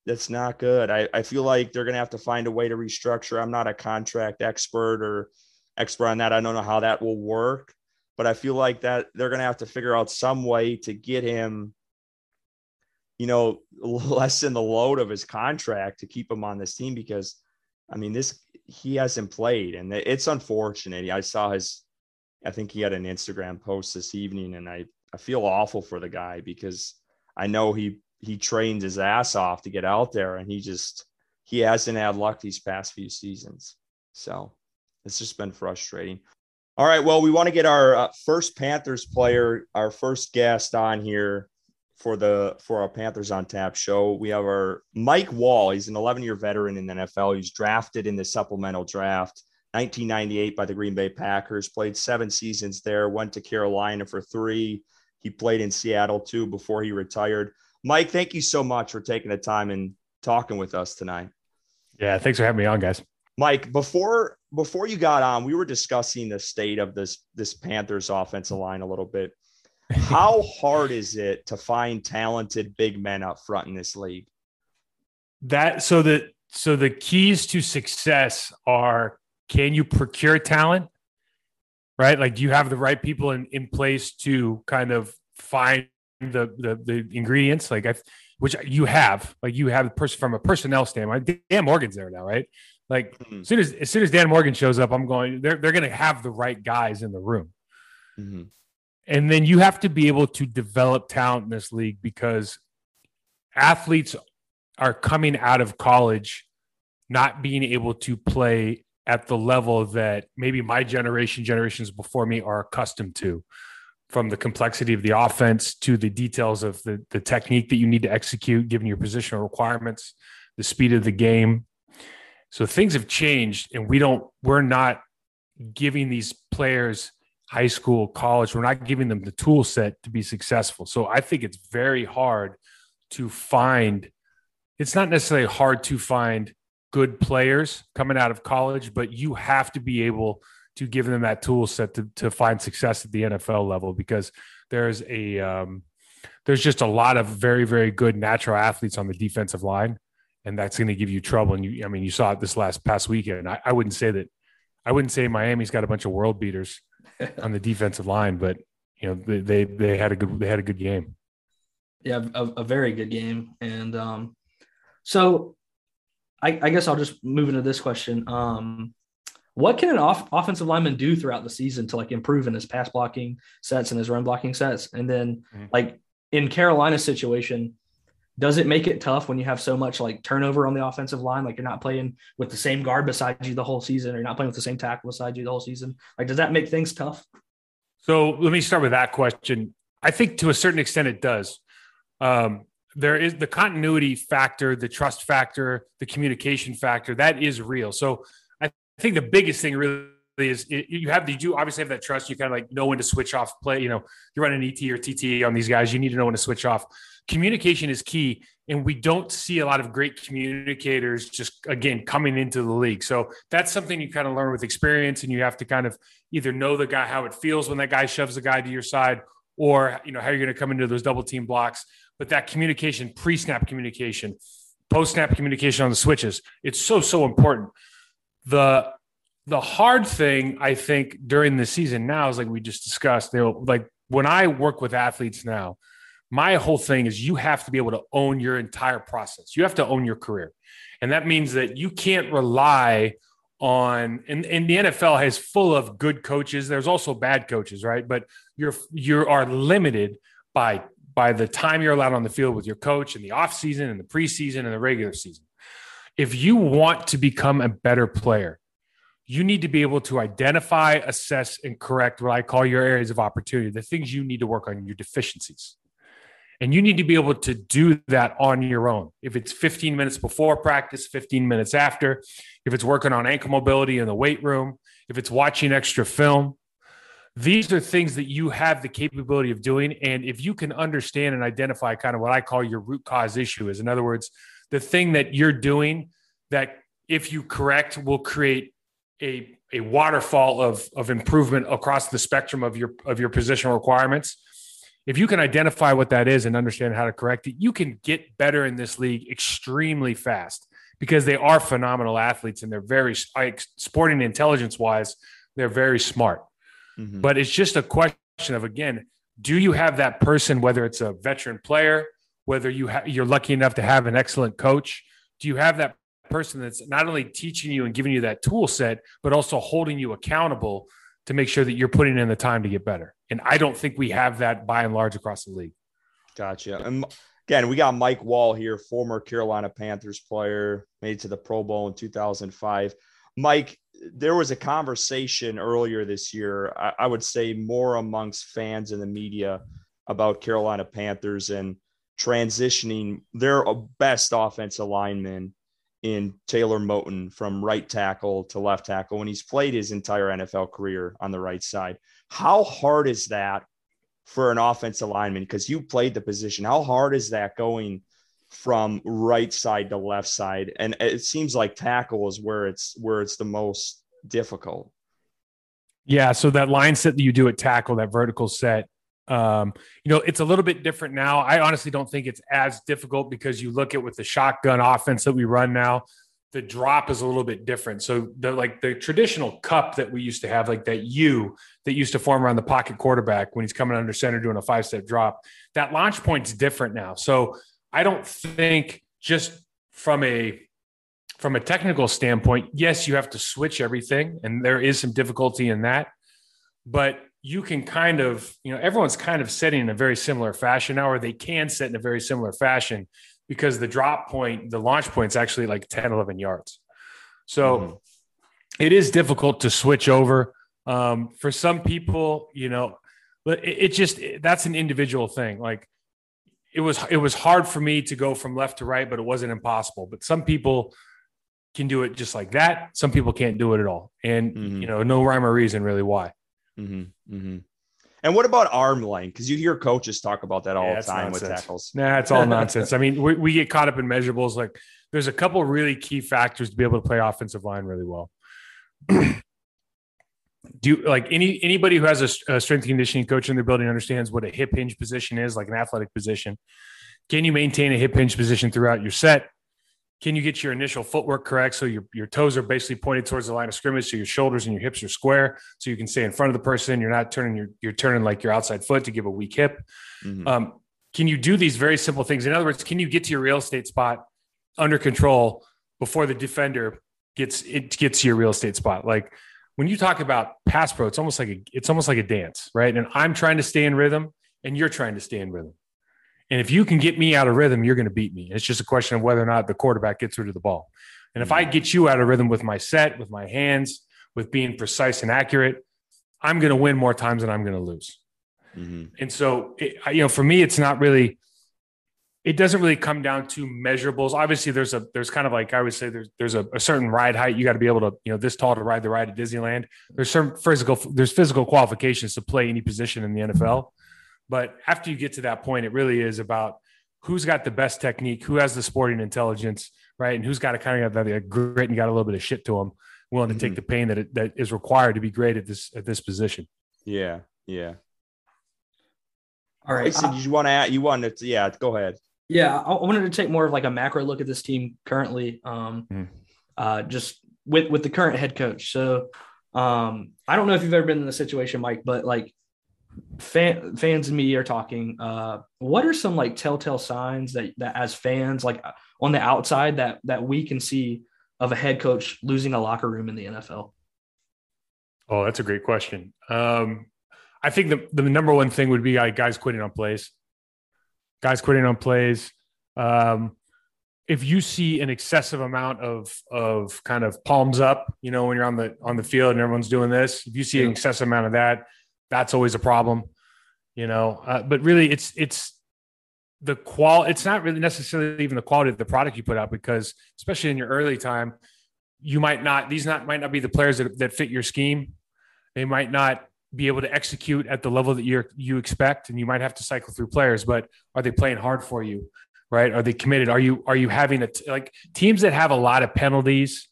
that's not good. I, I feel like they're going to have to find a way to restructure. I'm not a contract expert or expert on that. I don't know how that will work, but I feel like that they're going to have to figure out some way to get him, you know, lessen the load of his contract to keep him on this team because, I mean, this he hasn't played and it's unfortunate. I saw his I think he had an Instagram post this evening, and I I feel awful for the guy because I know he he trained his ass off to get out there, and he just he hasn't had luck these past few seasons. So it's just been frustrating. All right, well, we want to get our uh, first Panthers player, our first guest on here for the for our Panthers on Tap show. We have our Mike Wahle. He's an 11 year veteran in the NFL. He's drafted in the supplemental draft. 1998 by the Green Bay Packers, played seven seasons there, went to Carolina for three. He played in Seattle too before he retired. Mike, thank you so much for taking the time and talking with us tonight. Yeah, thanks for having me on, guys. Mike, before before you got on, we were discussing the state of this this Panthers offensive line a little bit. How hard is it to find talented big men up front in this league? That so that so the keys to success are can you procure talent? Right? Like, do you have the right people in, in place to kind of find the the, the ingredients? Like, I, which you have, like, you have the person from a personnel standpoint. Dan Morgan's there now, right? Like, mm-hmm. as soon as as soon as Dan Morgan shows up, I'm going. They're they're going to have the right guys in the room. Mm-hmm. And then you have to be able to develop talent in this league because athletes are coming out of college not being able to play at the level that maybe my generation, generations before me are accustomed to, from the complexity of the offense to the details of the, the technique that you need to execute, given your positional requirements, the speed of the game. So things have changed, and we don't, we're not giving these players high school, college, we're not giving them the tool set to be successful. So I think it's very hard to find, it's not necessarily hard to find good players coming out of college, but you have to be able to give them that tool set to, to find success at the NFL level because there's a um, there's just a lot of very very good natural athletes on the defensive line, and that's going to give you trouble. And you, I mean, you saw it this last past weekend. I, I wouldn't say that I wouldn't say Miami's got a bunch of world beaters on the defensive line, but you know they, they they had a good they had a good game. Yeah, a, a very good game, and um, so I, I, guess I'll just move into this question. Um, what can an off- offensive lineman do throughout the season to like improve in his pass blocking sets and his run blocking sets? And then, mm-hmm. like in Carolina's situation, does it make it tough when you have so much like turnover on the offensive line? Like you're not playing with the same guard beside you the whole season, or you're not playing with the same tackle beside you the whole season. Like, does that make things tough? So let me start with that question. I think to a certain extent it does. Um, there is the continuity factor, the trust factor, the communication factor that is real. So I think the biggest thing really is you have you do obviously have that trust. You kind of like know when to switch off play. You know, you're running ET or TT on these guys. You need to know when to switch off. Communication is key, and we don't see a lot of great communicators just again coming into the league. So that's something you kind of learn with experience, and you have to kind of either know the guy how it feels when that guy shoves the guy to your side, or you know how you're going to come into those double team blocks but that communication, pre snap communication, post snap communication on the switches, it's so, so important. The, the hard thing I think during the season now is like we just discussed, they'll like when I work with athletes now, my whole thing is you have to be able to own your entire process. You have to own your career. And that means that you can't rely on and, and the NFL has full of good coaches. There's also bad coaches, right? But you're you are limited by by the time you're allowed on the field with your coach in the off season and the preseason and the regular season. If you want to become a better player, you need to be able to identify, assess, and correct what I call your areas of opportunity, the things you need to work on, your deficiencies. And you need to be able to do that on your own. If it's 15 minutes before practice, 15 minutes after, if it's working on ankle mobility in the weight room, if it's watching extra film, these are things that you have the capability of doing. And if you can understand and identify kind of what I call your root cause issue is, in other words, the thing that you're doing that if you correct will create a, a waterfall of, of improvement across the spectrum of your of your position requirements if you can identify what that is and understand how to correct it, you can get better in this league extremely fast because they are phenomenal athletes and they're very sporting intelligence wise, they're very smart. Mm-hmm. But it's just a question of again, do you have that person, whether it's a veteran player, whether you ha- you're lucky enough to have an excellent coach, do you have that person that's not only teaching you and giving you that tool set, but also holding you accountable to make sure that you're putting in the time to get better. And I don't think we have that by and large across the league. Gotcha. And again, we got Mike Wahle here, former Carolina Panthers player, made to the Pro Bowl in 2005. Mike, there was a conversation earlier this year, I, I would say more amongst fans and the media about Carolina Panthers and transitioning their uh, best offensive linemen in Taylor Moton from right tackle to left tackle when he's played his entire NFL career on the right side. How hard is that for an offensive lineman? Because you played the position. How hard is that going from right side to left side? And it seems like tackle is where it's where it's the most difficult. Yeah. So that line set that you do at tackle, that vertical set, um, you know, it's a little bit different now. I honestly don't think it's as difficult because you look at with the shotgun offense that we run now, the drop is a little bit different. So the like the traditional cup that we used to have, like that U that used to form around the pocket quarterback when he's coming under center doing a five step drop, that launch point's different now. So I don't think just from a from a technical standpoint, yes, you have to switch everything, and there is some difficulty in that. But you can kind of, you know, everyone's kind of setting in a very similar fashion now, or they can set in a very similar fashion because the drop point, the launch point is actually like 10, 11 yards. So mm-hmm. it is difficult to switch over. Um, for some people, you know, but it, it just, that's an individual thing. Like it was, it was hard for me to go from left to right, but it wasn't impossible. But some people, can do it just like that. Some people can't do it at all. And, mm-hmm. you know, no rhyme or reason really why. Mm-hmm, mm-hmm. And what about arm length? Because you hear coaches talk about that all yeah, the time nonsense. with tackles. Nah, it's all nonsense. I mean, we, we get caught up in measurables. Like, there's a couple really key factors to be able to play offensive line really well. Do you like any anybody who has a, a strength conditioning coach in their building understands what a hip hinge position is, like an athletic position? Can you maintain a hip hinge position throughout your set? Can you get your initial footwork correct so your, your toes are basically pointed towards the line of scrimmage, so your shoulders and your hips are square, so you can stay in front of the person. You're not turning your you're turning like your outside foot to give a weak hip. Mm-hmm. Um, can you do these very simple things? In other words, can you get to your real estate spot under control before the defender gets it gets to your real estate spot? Like when you talk about pass pro, it's almost like a it's almost like a dance, right? And I'm trying to stay in rhythm, and you're trying to stay in rhythm. And if you can get me out of rhythm, you're going to beat me. It's just a question of whether or not the quarterback gets rid of the ball. And if I mm-hmm. get you out of rhythm with my set, with my hands, with being precise and accurate, I'm going to win more times than I'm going to lose. Mm-hmm. And so, it, you know, for me, it's not really, it doesn't really come down to measurables. Obviously, there's a, there's kind of like, I would say there's, there's a, a certain ride height. You got to be able to, you know, this tall to ride the ride at Disneyland. There's some physical, there's physical qualifications to play any position in the NFL. But after you get to that point, it really is about who's got the best technique, who has the sporting intelligence, right? And who's got a kind of have that grit and got a little bit of shit to them, willing to mm-hmm. take the pain that it, that is required to be great at this at this position. Yeah, yeah. All right. Mason, did you want to add? You wanted to? Yeah, go ahead. Yeah, I wanted to take more of like a macro look at this team currently, um, mm. uh, just with with the current head coach. So um, I don't know if you've ever been in the situation, Mike, but like fan, fans and me are talking. Uh, what are some like telltale signs that that as fans, like on the outside, that that we can see of a head coach losing a locker room in the NFL? Oh, that's a great question. Um, I think the, the number one thing would be like guys quitting on plays. Guys quitting on plays. Um, if you see an excessive amount of of kind of palms up, you know, when you're on the on the field and everyone's doing this, if you see an excessive amount of that, that's always a problem. You know, uh, but really, it's it's the qual. It's not really necessarily even the quality of the product you put out because, especially in your early time, you might not these not might not be the players that, that fit your scheme. They might not be able to execute at the level that you you expect, and you might have to cycle through players. But are they playing hard for you? Right? Are they committed? Are you are you having a like teams that have a lot of penalties?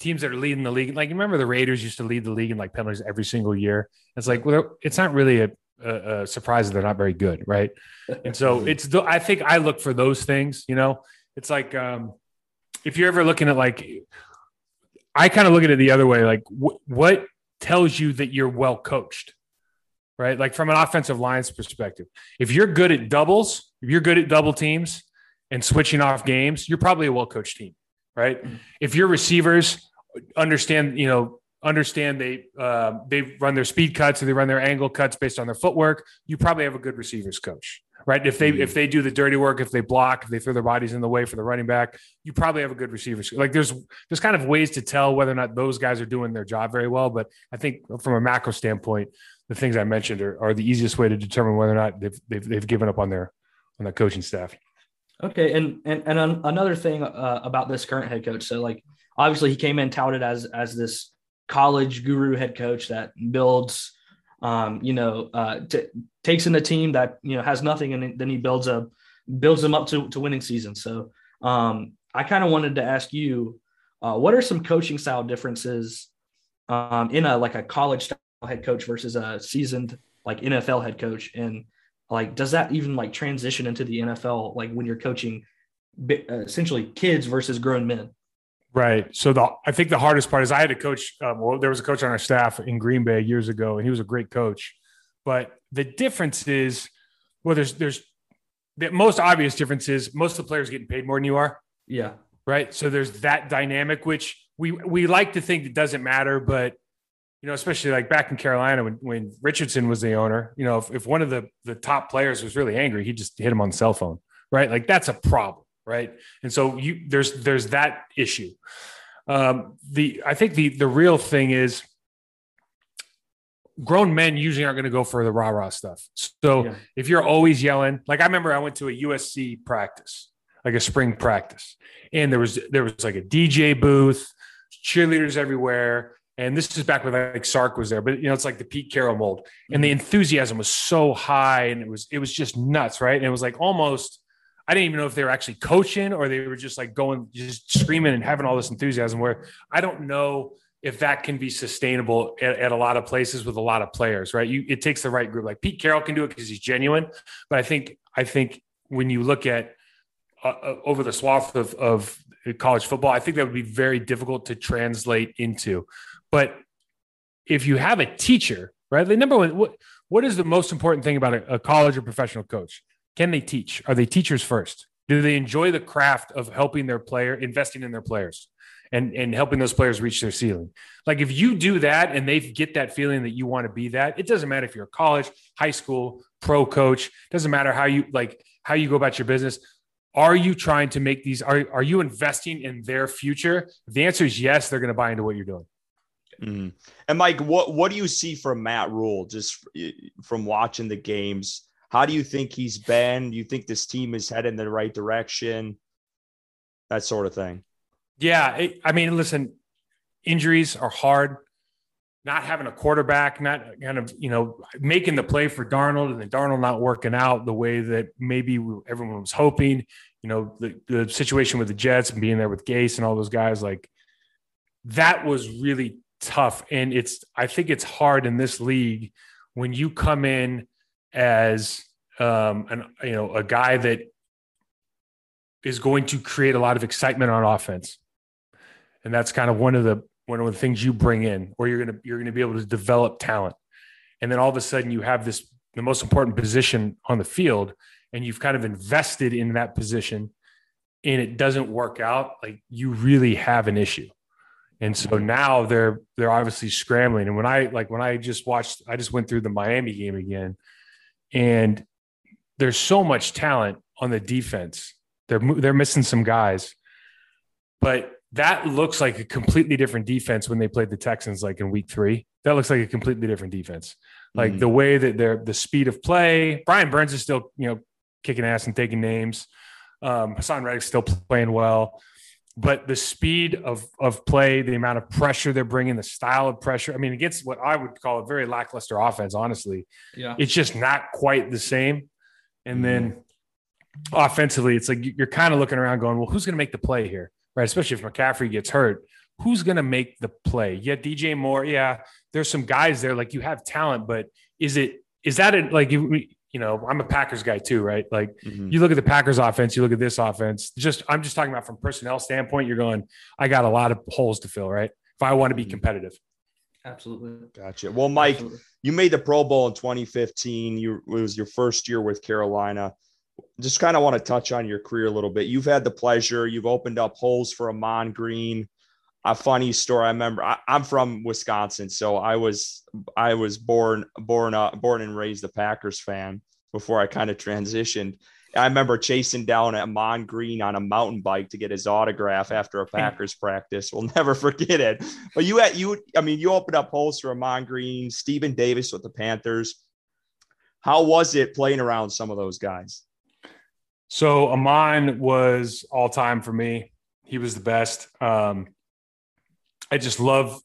Teams that are leading the league, like remember the Raiders used to lead the league in like penalties every single year. It's like well, it's not really a, a, a surprise that they're not very good, right? And so it's the, I think I look for those things. You know, it's like um, if you're ever looking at like, I kind of look at it the other way. Like, wh- what tells you that you're well coached, right? Like from an offensive line's perspective, if you're good at doubles, if you're good at double teams and switching off games, you're probably a well coached team, right? Mm-hmm. If your receivers understand, you know, understand they uh, they run their speed cuts or they run their angle cuts based on their footwork, you probably have a good receivers coach, right? If they mm-hmm. if they do the dirty work, if they block, if they throw their bodies in the way for the running back, you probably have a good receiver. Like there's there's kind of ways to tell whether or not those guys are doing their job very well. But I think from a macro standpoint, the things I mentioned are, are the easiest way to determine whether or not they've they've, they've given up on their on their coaching staff. Okay, and and and another thing uh, about this current head coach. So like obviously he came in touted as as this college guru head coach that builds, um, you know, uh, t- takes in a team that you know has nothing, and then he builds a builds them up to to winning seasons. So um, I kind of wanted to ask you, uh, what are some coaching style differences um, in a like a college style head coach versus a seasoned like NFL head coach, and like does that even like transition into the NFL like when you're coaching essentially kids versus grown men? Right. So the I think the hardest part is I had a coach. Um, well, there was a coach on our staff in Green Bay years ago, and he was a great coach. But the difference is, well, there's there's the most obvious difference is most of the players getting paid more than you are. Yeah. Right. So there's that dynamic, which we we like to think it doesn't matter, but you know, especially like back in Carolina when, when Richardson was the owner, you know, if, if one of the the top players was really angry, he just hit him on the cell phone. Right. Like that's a problem right? And so you there's there's that issue. Um, the I think the the real thing is grown men usually aren't going to go for the rah rah stuff. So yeah. if you're always yelling, like I remember I went to a USC practice, like a spring practice, and there was there was like a DJ booth, cheerleaders everywhere. And this is back when like Sark was there, but you know, it's like the Pete Carroll mold. And the mm-hmm. enthusiasm was so high and it was it was just nuts, right? And it was like almost I didn't even know if they were actually coaching or they were just like going, just screaming and having all this enthusiasm. Where I don't know if that can be sustainable at, at, a lot of places with a lot of players, right? You, it takes the right group. Like Pete Carroll can do it because he's genuine, but I think I think when you look at uh, uh, over the swath of, of college football, I think that would be very difficult to translate into. But if you have a teacher, right? The number one, what what is the most important thing about a, a college or professional coach? Can they teach? Are they teachers first? Do they enjoy the craft of helping their player, investing in their players? And and helping those players reach their ceiling. Like if you do that and they get that feeling that you want to be that, it doesn't matter if you're a college, high school, pro coach, doesn't matter how you like how you go about your business. Are you trying to make these are are you investing in their future? If the answer is yes, they're going to buy into what you're doing. Mm-hmm. And Mike, what what do you see from Matt Rhule just from watching the games? How do you think he's been? Do you think this team is headed in the right direction? That sort of thing. Yeah. It, I mean, listen, injuries are hard. Not having a quarterback, not kind of, you know, making the play for Darnold and then Darnold not working out the way that maybe everyone was hoping. You know, the, the situation with the Jets and being there with Gase and all those guys, like that was really tough. And it's, I think it's hard in this league when you come in as um, an you know a guy that is going to create a lot of excitement on offense, and that's kind of one of the one of the things you bring in, where you're gonna you're gonna be able to develop talent, and then all of a sudden you have this the most important position on the field and you've kind of invested in that position and it doesn't work out, like you really have an issue. And so now they're they're obviously scrambling. And when I like when I just watched, I just went through the Miami game again, and there's so much talent on the defense. They're they're missing some guys, but that looks like a completely different defense when they played the Texans like in week three. That looks like a completely different defense. Like mm-hmm. the way that they're the speed of play. Brian Burns is still, you know, kicking ass and taking names. Um, Haason Reddick's still playing well, but the speed of of play, the amount of pressure they're bringing, the style of pressure. I mean, against what I would call a very lackluster offense, honestly. Yeah, it's just not quite the same. And mm-hmm. then offensively, it's like you're kind of looking around, going, "Well, who's going to make the play here?" Right? Especially if McCaffrey gets hurt, who's going to make the play? Yeah, DJ Moore. Yeah, there's some guys there. Like you have talent, but is it is that a, like you you know, I'm a Packers guy too, right? Like mm-hmm. you look at the Packers offense, you look at this offense. Just I'm just talking about from personnel standpoint. You're going, I got a lot of holes to fill, right? If I want to be mm-hmm. competitive. Absolutely. Gotcha. Well, Mike, Absolutely. you made the Pro Bowl in 2015. You it was your first year with Carolina. Just kind of want to touch on your career a little bit. You've had the pleasure. You've opened up holes for Ahman Green a funny story. I remember I, am from Wisconsin, so I was I was born born uh, born and raised a Packers fan before I kind of transitioned. I remember chasing down Ahman Green on a mountain bike to get his autograph after a Packers practice. We'll never forget it. But you had you, I mean, you opened up holes for Ahman Green, Stephen Davis with the Panthers. How was it playing around some of those guys? So Ahman was all time for me. He was the best. Um, I just love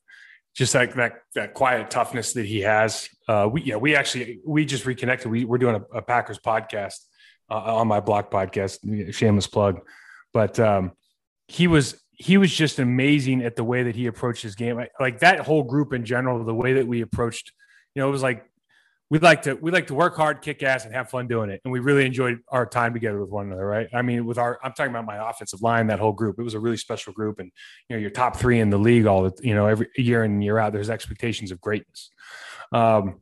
just like that that quiet toughness that he has. Uh, we yeah, we actually we just reconnected. We we're doing a, a Packers podcast uh, on my block podcast, shameless plug. But um, he was he was just amazing at the way that he approached his game. Like that whole group in general, the way that we approached, you know, it was like we like to we like to work hard, kick ass, and have fun doing it. And we really enjoyed our time together with one another, right? I mean, with our I'm talking about my offensive line, that whole group. It was a really special group, and you know, you're top three in the league all the you know every year in and year out. There's expectations of greatness. Um,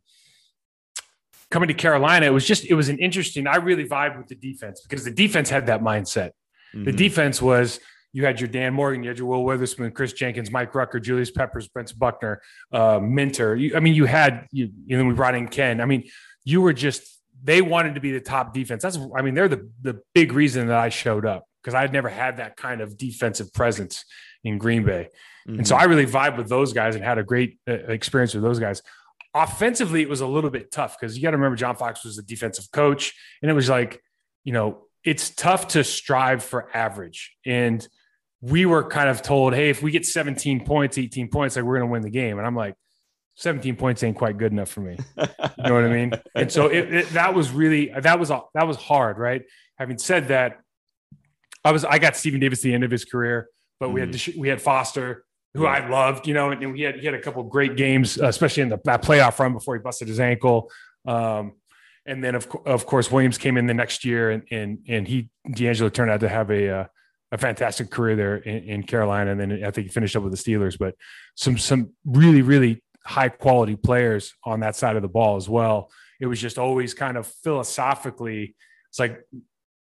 coming to Carolina, it was just it was an interesting. I really vibed with the defense because the defense had that mindset. Mm-hmm. The defense was you had your Dan Morgan, you had your Will Witherspoon, Kris Jenkins, Mike Rucker, Julius Peppers, Brent Buckner, uh, Minter. You, I mean, you had you, you know we brought in Ken. I mean, you were just they wanted to be the top defense. That's I mean, they're the the big reason that I showed up because I had never had that kind of defensive presence in Green Bay, mm-hmm. and so mm-hmm. I really vibed with those guys and had a great uh, experience with those guys. Offensively, it was a little bit tough because you got to remember John Fox was the defensive coach, and it was like, you know, it's tough to strive for average and we were kind of told, hey, if we get 17 points, 18 points, like we're going to win the game. And I'm like, 17 points ain't quite good enough for me. You know what I mean? And so it, it, that was really that was that was hard, right? Having said that, I was I got Stephen Davis at the end of his career, but mm-hmm. we had mm-hmm. we had Foster, who. I loved, you know, and, he had he had a couple great games, especially in the that playoff run before he busted his ankle. Um, and then of of course Williams came in the next year, and and and he DeAngelo turned out to have a uh, a fantastic career there in, in, Carolina, and then I think he finished up with the Steelers. But some some really really high quality players on that side of the ball as well. It was just always kind of philosophically, it's like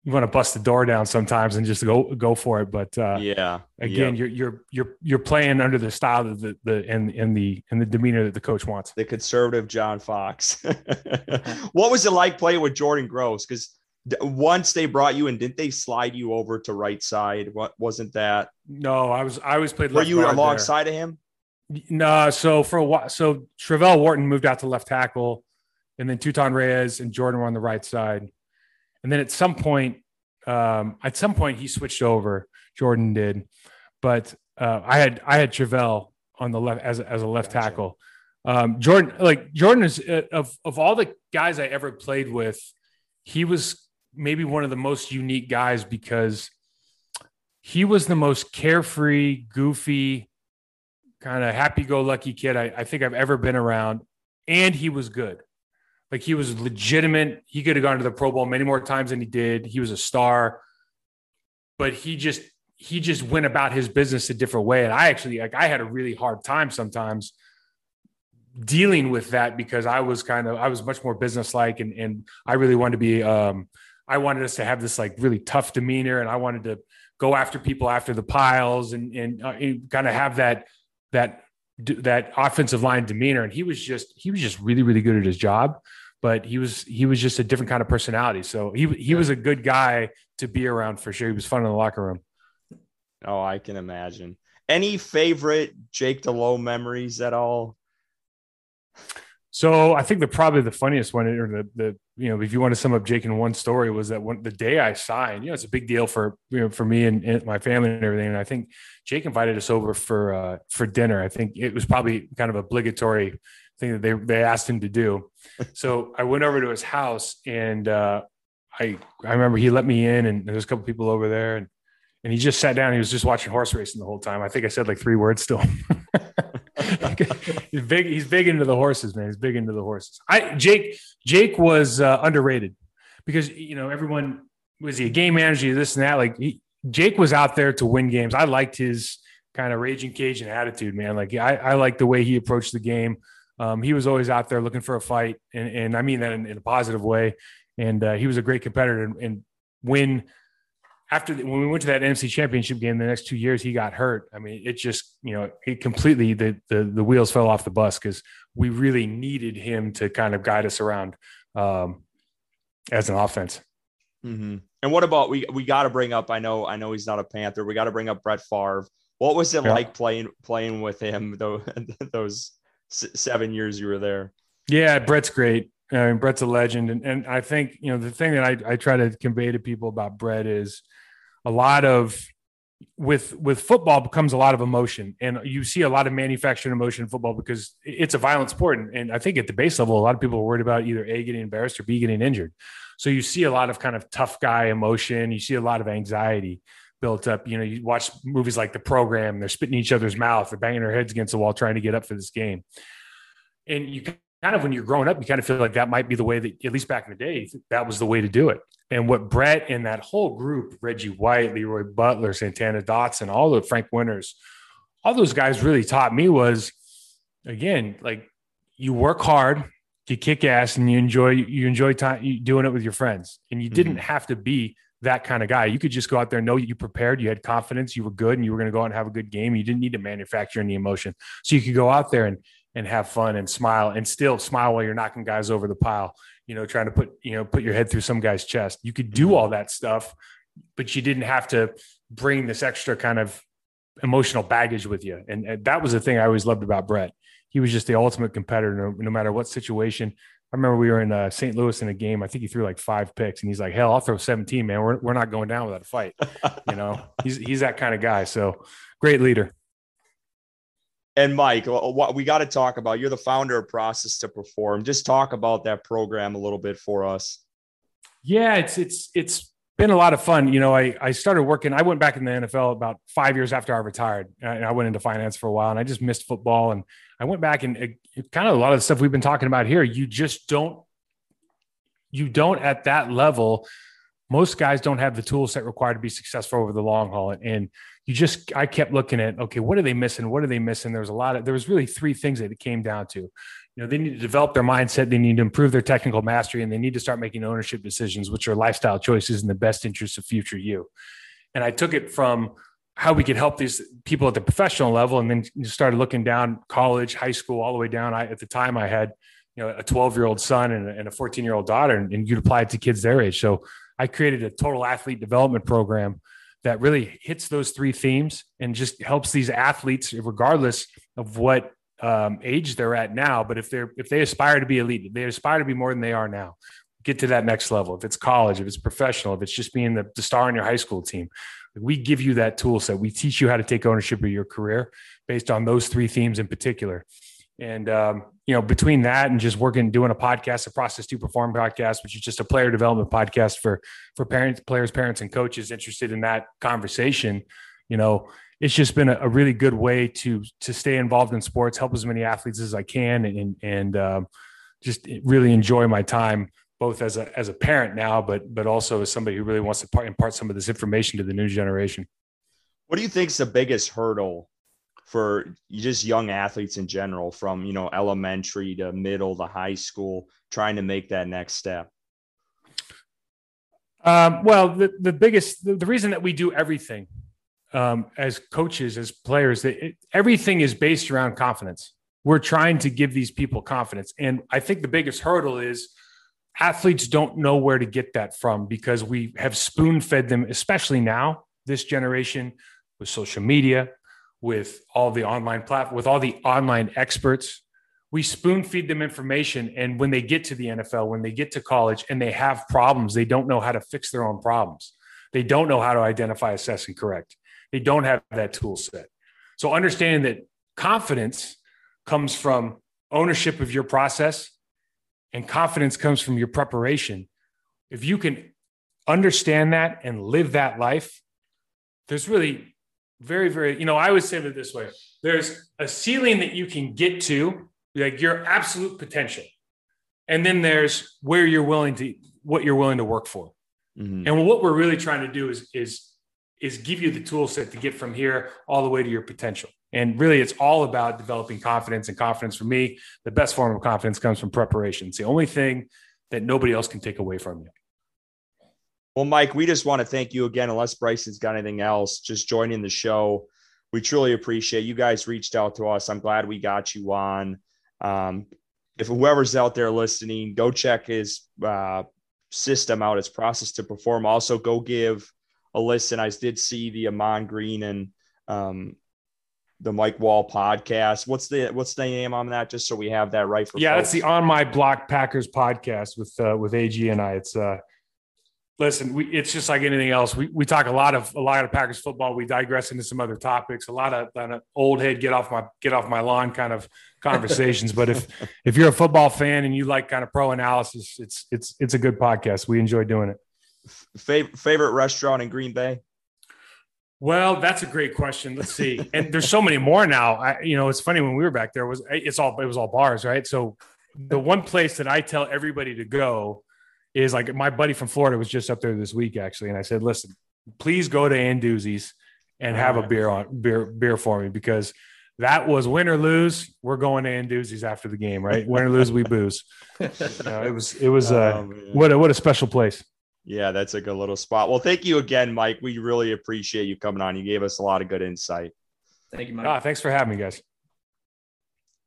you want to bust the door down sometimes and just go go for it. But uh, yeah, again, yep. you're you're you're you're playing under the style of the the and and the and the demeanor that the coach wants. The conservative John Fox. what was it like playing with Jordan Gross? Because once they brought you in, didn't they slide you over to right side? What wasn't that? No, I was I always played. Were you alongside there. of him? No, so for a while, so Travelle Wharton moved out to left tackle, and then Tutan Reyes and Jordan were on the right side, and then at some point, um, at some point he switched over. Jordan did, but uh, I had I had Travelle on the left as as a left gotcha. tackle. Um, Jordan, like Jordan is uh, of of all the guys I ever played with, he was maybe one of the most unique guys because he was the most carefree, goofy, kind of happy go lucky kid I, I, think I've ever been around. And he was good. Like he was legitimate. He could have gone to the Pro Bowl many more times than he did. He was a star, but he just he just went about his business a different way. And I actually like I had a really hard time sometimes dealing with that because I was kind of I was much more businesslike and and I really wanted to be um I wanted us to have this like really tough demeanor and I wanted to go after people after the piles and and uh, kind of have that that that offensive line demeanor. And he was just he was just really really good at his job but he was he was just a different kind of personality. So he he was a good guy to be around for sure. He was fun in the locker room. Oh i can imagine. Any favorite jake Delhomme memories at all? So I think the probably the funniest one, or the the you know, if you want to sum up Jake in one story, was that when the day I signed, you know, it's a big deal for you know for me and, and my family and everything. And I think Jake invited us over for uh, for dinner. I think it was probably kind of obligatory thing that they they asked him to do. so I went over to his house and uh, I I remember he let me in and there was a couple people over there and and he just sat down. He was just watching horse racing the whole time. I think I said like three words to him. he's big. He's big into the horses, man. He's big into the horses. I Jake. Jake was uh, underrated because you know everyone was he a game manager, this and that. Like he, Jake was out there to win games. I liked his kind of raging Cajun attitude, man. Like I, I like the way he approached the game. Um, he was always out there looking for a fight, and, and I mean that in, in a positive way. And uh, he was a great competitor. And, and after the, when we went to that NFC Championship game, the next two years he got hurt. I mean, it just you know it completely the the, the wheels fell off the bus because we really needed him to kind of guide us around um, as an offense. Mm-hmm. And what about we? We got to bring up. I know. I know he's not a Panther. We got to bring up Brett Favre. What was it yeah. like playing playing with him those those seven years you were there? Yeah, Brett's great. I mean, Brett's a legend, and, and I think you know the thing that I, I try to convey to people about Brett is a lot of with with football becomes a lot of emotion. And you see a lot of manufactured emotion in football because it's a violent sport. And, and, i think at the base level a lot of people are worried about either a getting embarrassed or b getting injured. So you see a lot of kind of tough guy emotion. You see a lot of anxiety built up. You know you watch movies like the program. They're spitting each other's mouth. They're banging their heads against the wall trying to get up for this game. And you kind of when you're growing up, you kind of feel like that might be the way that, at least back in the day, that was the way to do it. And what Brett and that whole group, Reggie White, Leroy Butler, Santana Dotson, all the Frank Winters, all those guys really taught me was, again, like you work hard, you kick ass, and you enjoy you enjoy time doing it with your friends. And you didn't mm-hmm. have to be that kind of guy. You could just go out there, know you prepared, you had confidence, you were good, and you were going to go out and have a good game. You didn't need to manufacture any emotion, so you could go out there and and have fun and smile and still smile while you're knocking guys over the pile, you know, trying to put, you know, put your head through some guy's chest. You could do mm-hmm. all that stuff, but you didn't have to bring this extra kind of emotional baggage with you. And, that was the thing I always loved about Brett. He was just the ultimate competitor, no, no matter what situation. I remember we were in uh, St. Louis in a game. I think he threw like five picks, and he's like, "Hell, I'll throw 17, man. We're we're not going down without a fight." you know, he's he's that kind of guy. So great leader. And Mike, what we got to talk about, you're the founder of Process to Perform. Just talk about that program a little bit for us. Yeah, it's it's it's been a lot of fun. You know, I I started working. I went back in the NFL about five years after I retired, and I went into finance for a while, and I just missed football. And I went back and it, kind of a lot of the stuff we've been talking about here. You just don't, you don't at that level. Most guys don't have the tool set required to be successful over the long haul, and you just I kept looking at okay, what are they missing? What are they missing? There was a lot of there was really three things that it came down to. You know, they need to develop their mindset, they need to improve their technical mastery, and they need to start making ownership decisions, which are lifestyle choices in the best interest of future you. And I took it from how we could help these people at the professional level, and then started looking down college, high school, all the way down. I at the time I had you know a 12 year old son and a 14 year old daughter, and, and you'd apply it to kids their age. So I created a total athlete development program that really hits those three themes and just helps these athletes, regardless of what um, age they're at now. But if they're if they aspire to be elite, they aspire to be more than they are now. Get to that next level. If it's college, if it's professional, if it's just being the, the star on your high school team, we give you that tool set. We teach you how to take ownership of your career based on those three themes in particular. And um, you know, between that and just working, doing a podcast, a process to perform podcast, which is just a player development podcast for for parents, players, parents, and coaches interested in that conversation. You know, it's just been a, a really good way to to stay involved in sports, help as many athletes as I can, and and um, just really enjoy my time both as a as a parent now, but but also as somebody who really wants to part, impart some of this information to the new generation. What do you think is the biggest hurdle for just young athletes in general, from you know elementary to middle to high school, trying to make that next step? Um, well, the, the biggest, the, the, reason that we do everything um, as coaches, as players, that it, everything is based around confidence. We're trying to give these people confidence. And I think the biggest hurdle is athletes don't know where to get that from because we have spoon fed them, especially now, this generation with social media, with all the online platform, with all the online experts. We spoon feed them information. And when they get to the NFL, when they get to college and they have problems, they don't know how to fix their own problems. They don't know how to identify, assess, and correct. They don't have that tool set. So understanding that confidence comes from ownership of your process and confidence comes from your preparation. If you can understand that and live that life, there's really very, very, you know, I would say it this way there's a ceiling that you can get to, like your absolute potential. And then there's where you're willing to, what you're willing to work for. Mm-hmm. And what we're really trying to do is, is, is give you the tool set to get from here all the way to your potential. And really, it's all about developing confidence. And confidence for me, the best form of confidence comes from preparation. It's the only thing that nobody else can take away from you. Well, Mike, we just want to thank you again. Unless Bryson's got anything else, just joining the show. We truly appreciate you guys reached out to us. I'm glad we got you on. Um, if whoever's out there listening, go check his uh, system out, his process to perform. Also, go give a listen. I did see the Ahman Green and um, the Mike Wahle podcast. What's the what's the name on that? Just so we have that right for yeah, folks. that's the On My Block Packers podcast with uh, with AG and I. It's uh, listen, we, it's just like anything else. We, we talk a lot of a lot of Packers football. We digress into some other topics. A lot of, of old head get off my get off my lawn kind of conversations. but if if you're a football fan and you like kind of pro analysis, it's it's it's a good podcast. We enjoy doing it. Favorite favorite restaurant in Green Bay? Well, that's a great question. Let's see. And there's so many more now. I, you know, it's funny when we were back there was it's all it was all bars, right? So the one place that I tell everybody to go is like my buddy from Florida was just up there this week actually, and I said, listen, please go to Anduzzi's and have a beer on beer beer for me because that was win or lose. We're going to Anduzzi's after the game, right? Win or lose, we booze. it was it was uh, oh, what a, what a special place. Yeah, that's a good little spot. Well, thank you again, Mike. We really appreciate you coming on. You gave us a lot of good insight. Thank you, Mike. Ah, thanks for having me, guys.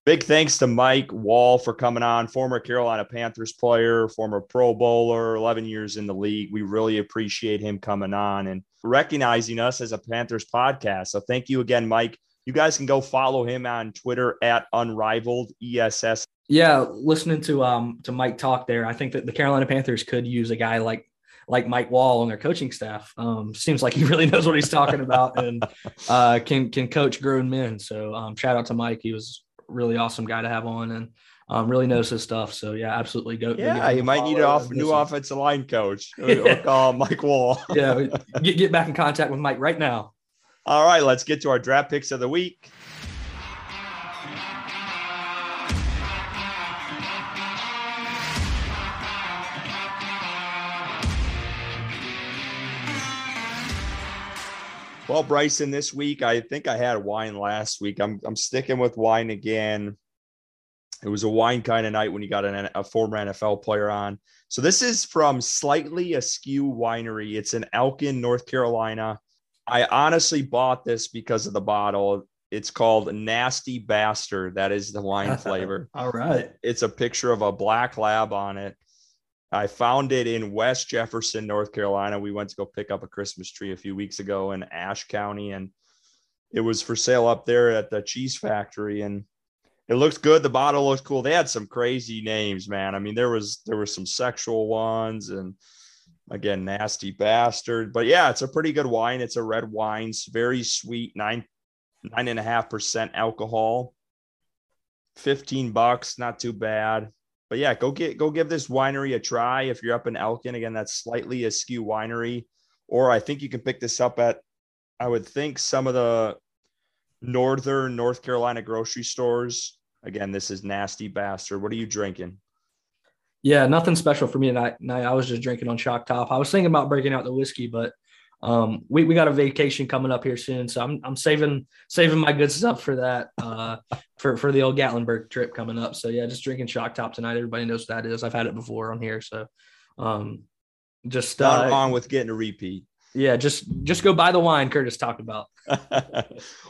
Big thanks to Mike Wahle for coming on, former Carolina Panthers player, former Pro Bowler, 11 years in the league. We really appreciate him coming on and recognizing us as a Panthers podcast. So thank you again, Mike. You guys can go follow him on Twitter at Unrivaled ESS. Yeah, listening to um to Mike talk there, I think that the Carolina Panthers could use a guy like like Mike Wahle on their coaching staff. Um, seems like he really knows what he's talking about and uh, can can coach grown men. So um, shout out to Mike. He was really awesome guy to have on and um, really knows his stuff. So yeah, absolutely go. Yeah, you might need an off, new offensive line coach. yeah. call Mike Wahle. yeah, get get back in contact with Mike right now. All right, let's get to our draft picks of the week. Well, Bryson, this week I think I had wine last week. I'm I'm sticking with wine again. It was a wine kind of night when you got an, a former NFL player on. So this is from Slightly Askew Winery. It's in Elkin, North Carolina. I honestly bought this because of the bottle. It's called Nasty Bastard. That is the wine flavor. All right. It's a picture of a black lab on it. I found it in West Jefferson, North Carolina. We went to go pick up a Christmas tree a few weeks ago in Ashe County, and it was for sale up there at the cheese factory. And it looked good. The bottle looked cool. They had some crazy names, man. I mean, there was there were some sexual ones, and again, nasty bastard. But yeah, it's a pretty good wine. It's a red wine. It's very sweet, nine nine and a half percent alcohol. 15 bucks, not too bad but yeah, go get go give this winery a try if you're up in Elkin. Again, that's slightly askew winery, or I think you can pick this up at I would think some of the northern North Carolina grocery stores. Again, this is nasty bastard. What are you drinking? Yeah, nothing special for me tonight. I was just drinking on Shock Top. I was thinking about breaking out the whiskey, but um, we, we got a vacation coming up here soon, so I'm I'm saving saving my good stuff for that uh, for for the old Gatlinburg trip coming up. So yeah, just drinking Shock Top tonight. Everybody knows what that is. I've had it before on here, so um, just not uh, wrong with getting a repeat. Yeah, just just go buy the wine Curtis talked about.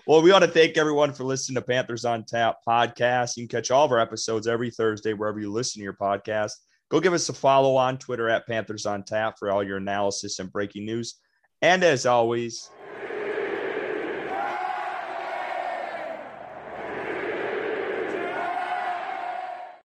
well, we want to thank everyone for listening to Panthers on Tap podcast. You can catch all of our episodes every Thursday wherever you listen to your podcast. Go give us a follow on Twitter at Panthers on Tap for all your analysis and breaking news. And as always,